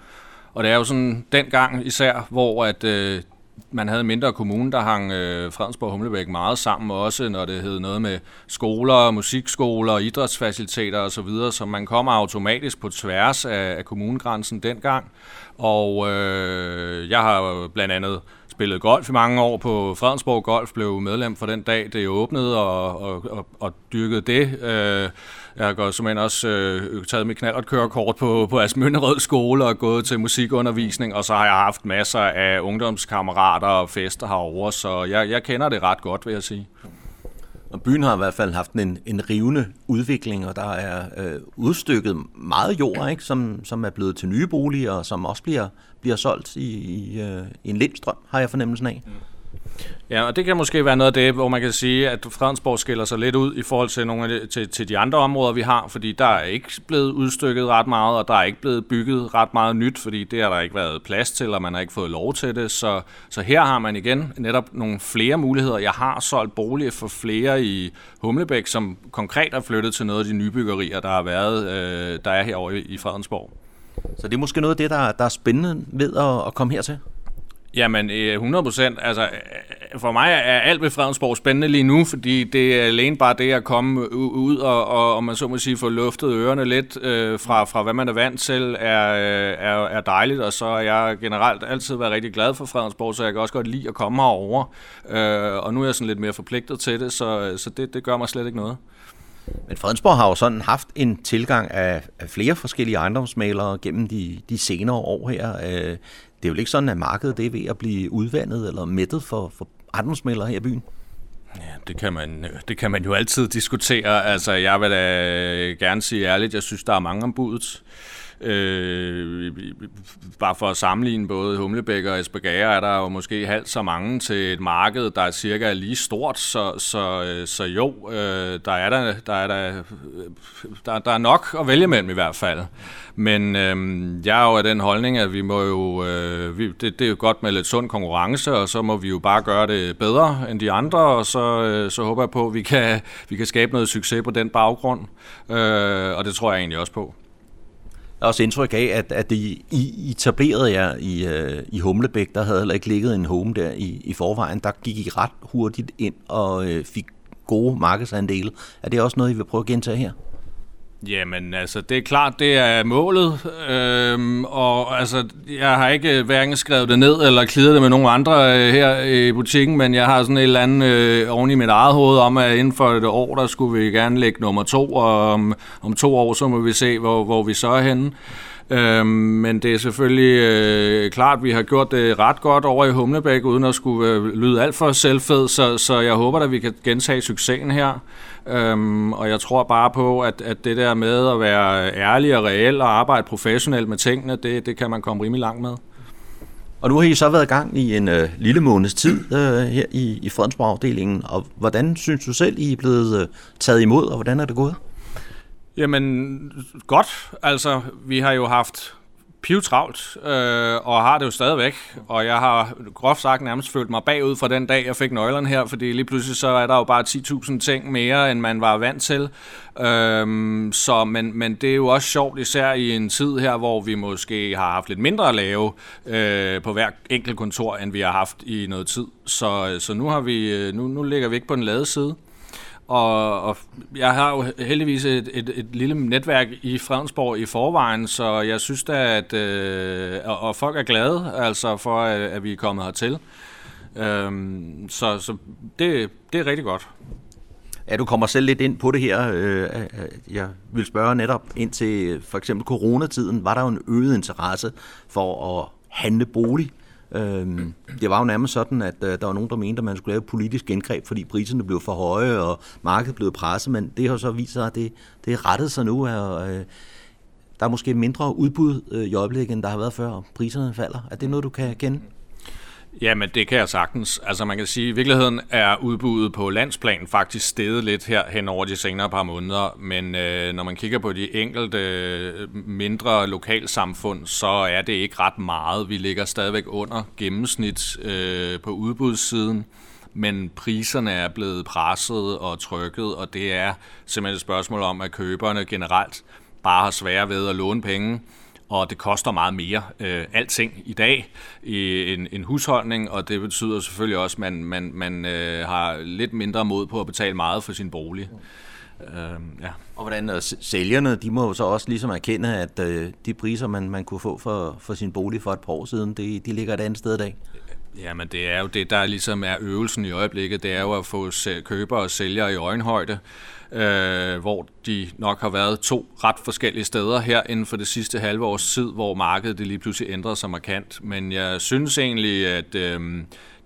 Og det er jo sådan den gang især, hvor at, øh, man havde en mindre kommune, der hang øh, Fredensborg Humlebæk meget sammen, også når det hed noget med skoler, musikskoler, idrætsfaciliteter osv., så, så man kommer automatisk på tværs af, af kommunegrænsen dengang. Og øh, jeg har blandt andet spillet golf i mange år på Fredensborg Golf, blev medlem for den dag, det åbnede, og, og, og, og dyrkede det. Øh, jeg har som også øh, taget mit knallertkørekort på, på Asmynderød skole og gået til musikundervisning, og så har jeg haft masser af ungdomskammerater og fester herovre, så jeg, jeg kender det ret godt, vil jeg sige. Og byen har i hvert fald haft en, en rivende udvikling, og der er øh, udstykket meget jord, ikke, som, som er blevet til nye boliger, og som også bliver, bliver solgt i, i, øh, i en lindstrøm, har jeg fornemmelsen af. Mm. Ja, og det kan måske være noget af det, hvor man kan sige, at Fredensborg skiller sig lidt ud i forhold til, nogle af de, til, til de andre områder, vi har, fordi der er ikke blevet udstykket ret meget, og der er ikke blevet bygget ret meget nyt, fordi det har der ikke været plads til, og man har ikke fået lov til det. Så, så her har man igen netop nogle flere muligheder. Jeg har solgt bolig for flere i Humlebæk, som konkret er flyttet til noget af de nybyggerier, der har været, øh, der er herovre i Fredensborg. Så det er måske noget af det, der, der er spændende ved at, at komme hertil? Jamen, øh, 100 procent. Altså, øh, for mig er alt ved Fredensborg spændende lige nu, fordi det er alene bare det at komme ud og, og, og man så må sige, få luftet ørerne lidt øh, fra, fra, hvad man er vant til, er, øh, er, er dejligt, og så har jeg generelt altid været rigtig glad for Fredensborg, så jeg kan også godt lide at komme herover. Øh, og nu er jeg sådan lidt mere forpligtet til det, så, så det, det gør mig slet ikke noget. Men Fredensborg har jo sådan haft en tilgang af, af flere forskellige ejendomsmalere gennem de, de senere år her. Øh, det er jo ikke sådan, at markedet det er ved at blive udvandet eller mættet for, for ejendomsmalere her i byen. Ja, det kan, man, det kan man jo altid diskutere. Altså, jeg vil da gerne sige ærligt, jeg synes, der er mange om budet. Øh, bare for at sammenligne både Humlebæk og Esbjerg er der jo måske halvt så mange til et marked, der er cirka lige stort, så, så, øh, så jo, øh, der, er der, der, er der, øh, der, der er nok at vælge mellem i hvert fald. Men øh, jeg er jo af den holdning, at vi må jo, øh, vi, det, det er jo godt med lidt sund konkurrence, og så må vi jo bare gøre det bedre end de andre, og så, øh, så håber jeg på, at vi kan, vi kan skabe noget succes på den baggrund, øh, og det tror jeg egentlig også på. Har også indtryk af, at, at det, I etablerede jer i, øh, i Humlebæk, der havde heller ikke ligget en home der i, i forvejen. Der gik I ret hurtigt ind og øh, fik gode markedsandele. Er det også noget, I vil prøve at gentage her? Jamen, altså, det er klart, det er målet, øhm, og altså, jeg har ikke hverken skrevet det ned eller klidet det med nogen andre øh, her i butikken, men jeg har sådan et eller andet øh, oven i mit eget hoved om, at inden for et år, der skulle vi gerne lægge nummer to, og om, om to år, så må vi se, hvor, hvor vi så er henne. Øhm, men det er selvfølgelig øh, klart, at vi har gjort det ret godt over i Humlebæk, uden at skulle øh, lyde alt for selvfed, så, så jeg håber, at vi kan gentage succesen her. Øhm, og jeg tror bare på, at, at det der med at være ærlig og reel og arbejde professionelt med tingene, det, det kan man komme rimelig langt med. Og nu har I så været i gang i en øh, lille måneds tid øh, her i, i Fredensborg-afdelingen, og hvordan synes du selv, I er blevet øh, taget imod, og hvordan er det gået? Jamen, godt. Altså, vi har jo haft pivtravlt, øh, og har det jo stadigvæk. Og jeg har groft sagt nærmest følt mig bagud fra den dag, jeg fik nøglerne her, fordi lige pludselig så er der jo bare 10.000 ting mere, end man var vant til. Øh, så, men, men det er jo også sjovt, især i en tid her, hvor vi måske har haft lidt mindre at lave øh, på hver enkelt kontor, end vi har haft i noget tid. Så, så nu, har vi, øh, nu, nu ligger vi ikke på den lade side. Og, og jeg har jo heldigvis et, et, et lille netværk i Fredensborg i forvejen, så jeg synes da, at øh, og folk er glade altså for, at, at vi er kommet hertil. Øhm, så så det, det er rigtig godt. Ja, du kommer selv lidt ind på det her. Øh, øh, øh, jeg vil spørge netop ind til for eksempel coronatiden. Var der jo en øget interesse for at handle bolig? Øhm, det var jo nærmest sådan, at øh, der var nogen, der mente, at man skulle lave politisk indgreb, fordi priserne blev for høje, og markedet blev presset, men det har så vist sig, at det, det er rettet sig nu, og øh, der er måske mindre udbud øh, i øjeblikket, end der har været før, og priserne falder. Er det noget, du kan kende? Jamen, det kan jeg sagtens. Altså, man kan sige, at i virkeligheden er udbuddet på landsplan faktisk steget lidt her hen over de senere par måneder, men øh, når man kigger på de enkelte øh, mindre lokalsamfund, så er det ikke ret meget. Vi ligger stadigvæk under gennemsnit øh, på udbudssiden, men priserne er blevet presset og trykket, og det er simpelthen et spørgsmål om, at køberne generelt bare har svære ved at låne penge, og det koster meget mere øh, alting i dag i en, en husholdning, og det betyder selvfølgelig også, at man, man, man øh, har lidt mindre mod på at betale meget for sin bolig. Øh, ja. Og hvordan øh, sælgerne, de må jo så også ligesom erkende, at øh, de priser, man, man kunne få for, for sin bolig for et par år siden, de, de ligger et andet sted i dag. Jamen det er jo det, der ligesom er øvelsen i øjeblikket, det er jo at få køber og sælgere i øjenhøjde, øh, hvor de nok har været to ret forskellige steder her inden for det sidste halve års tid, hvor markedet det lige pludselig ændrede sig markant. Men jeg synes egentlig, at øh,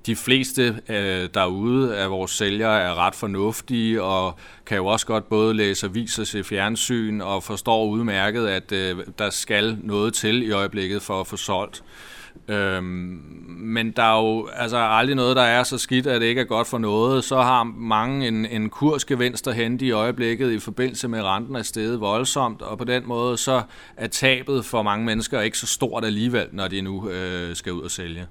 de fleste øh, derude af vores sælgere er ret fornuftige og kan jo også godt både læse aviser, se fjernsyn og forstår udmærket, at øh, der skal noget til i øjeblikket for at få solgt. Øhm, men der er jo altså aldrig noget, der er så skidt, at det ikke er godt for noget. Så har mange en, en kursgevinst hente i øjeblikket i forbindelse med renten er steget voldsomt, og på den måde så er tabet for mange mennesker ikke så stort alligevel, når de nu øh, skal ud og sælge.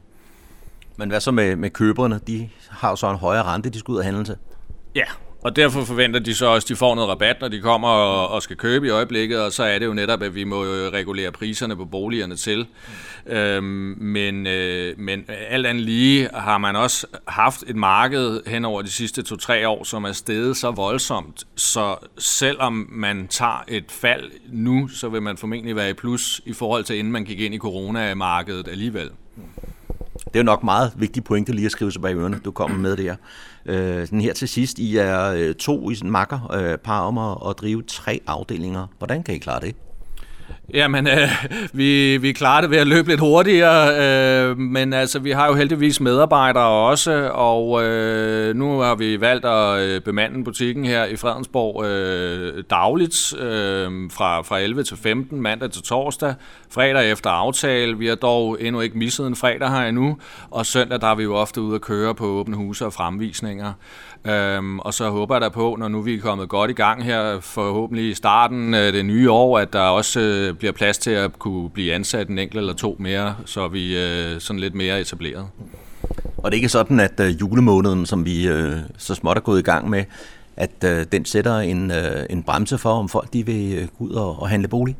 Men hvad så med, med køberne? De har jo så en højere rente, de skal ud og handle til. Ja, og derfor forventer de så også, at de får noget rabat, når de kommer og, og skal købe i øjeblikket, og så er det jo netop, at vi må regulere priserne på boligerne til. Øhm, men, øh, men alt andet lige har man også haft et marked hen over de sidste to-tre år, som er steget så voldsomt, så selvom man tager et fald nu, så vil man formentlig være i plus i forhold til, inden man gik ind i coronamarkedet alligevel. Det er jo nok meget vigtige pointe lige at skrive sig bag ørerne, du kommer med der. Øh, sådan her til sidst, I er øh, to i sådan makker øh, par om at, at drive tre afdelinger. Hvordan kan I klare det? Jamen, øh, vi, vi klarer det ved at løbe lidt hurtigere, øh, men altså, vi har jo heldigvis medarbejdere også, og øh, nu har vi valgt at øh, bemande butikken her i Fredensborg øh, dagligt, øh, fra, fra 11 til 15, mandag til torsdag, fredag efter aftale. Vi har dog endnu ikke misset en fredag her endnu, og søndag der er vi jo ofte ude at køre på åbne huse og fremvisninger. Øhm, og så håber jeg da på, når nu vi er kommet godt i gang her, forhåbentlig i starten af det nye år, at der også øh, bliver plads til at kunne blive ansat en enkelt eller to mere, så vi øh, sådan lidt mere etableret. Og det er ikke sådan, at øh, julemåneden, som vi øh, så småt er gået i gang med, at øh, den sætter en, øh, en bremse for, om folk de vil øh, gå ud og, og handle bolig?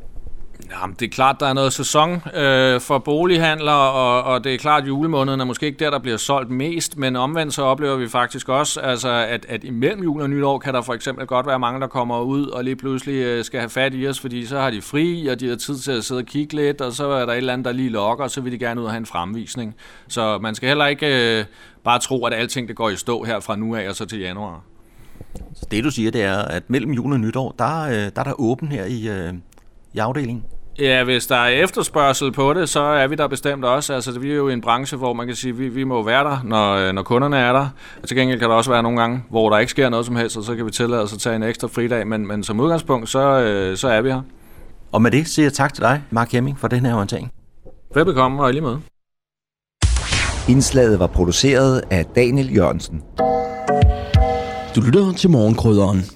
Jamen, det er klart, der er noget sæson øh, for bolighandler, og, og det er klart, at julemåneden er måske ikke der, der bliver solgt mest, men omvendt så oplever vi faktisk også, altså, at, at imellem jul og nytår kan der for eksempel godt være mange, der kommer ud og lige pludselig øh, skal have fat i os, fordi så har de fri, og de har tid til at sidde og kigge lidt, og så er der et eller andet, der lige lokker, og så vil de gerne ud og have en fremvisning. Så man skal heller ikke øh, bare tro, at alting det går i stå her fra nu af og så til januar. Så det du siger, det er, at mellem jul og nytår, der, øh, der er der åben her i, øh, i afdelingen? Ja, hvis der er efterspørgsel på det, så er vi der bestemt også. Altså, vi er jo i en branche, hvor man kan sige, at vi, vi må være der, når, øh, når kunderne er der. Til gengæld kan der også være nogle gange, hvor der ikke sker noget som helst, og så kan vi tillade os at tage en ekstra fridag. Men, men som udgangspunkt, så, øh, så er vi her. Og med det siger jeg tak til dig, Mark Hemming, for den her orientering. Velbekomme og i lige måde. Indslaget var produceret af Daniel Jørgensen. Du lytter til morgenkrydderen.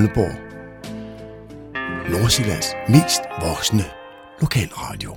Radio Nordsjællands mest voksne lokalradio.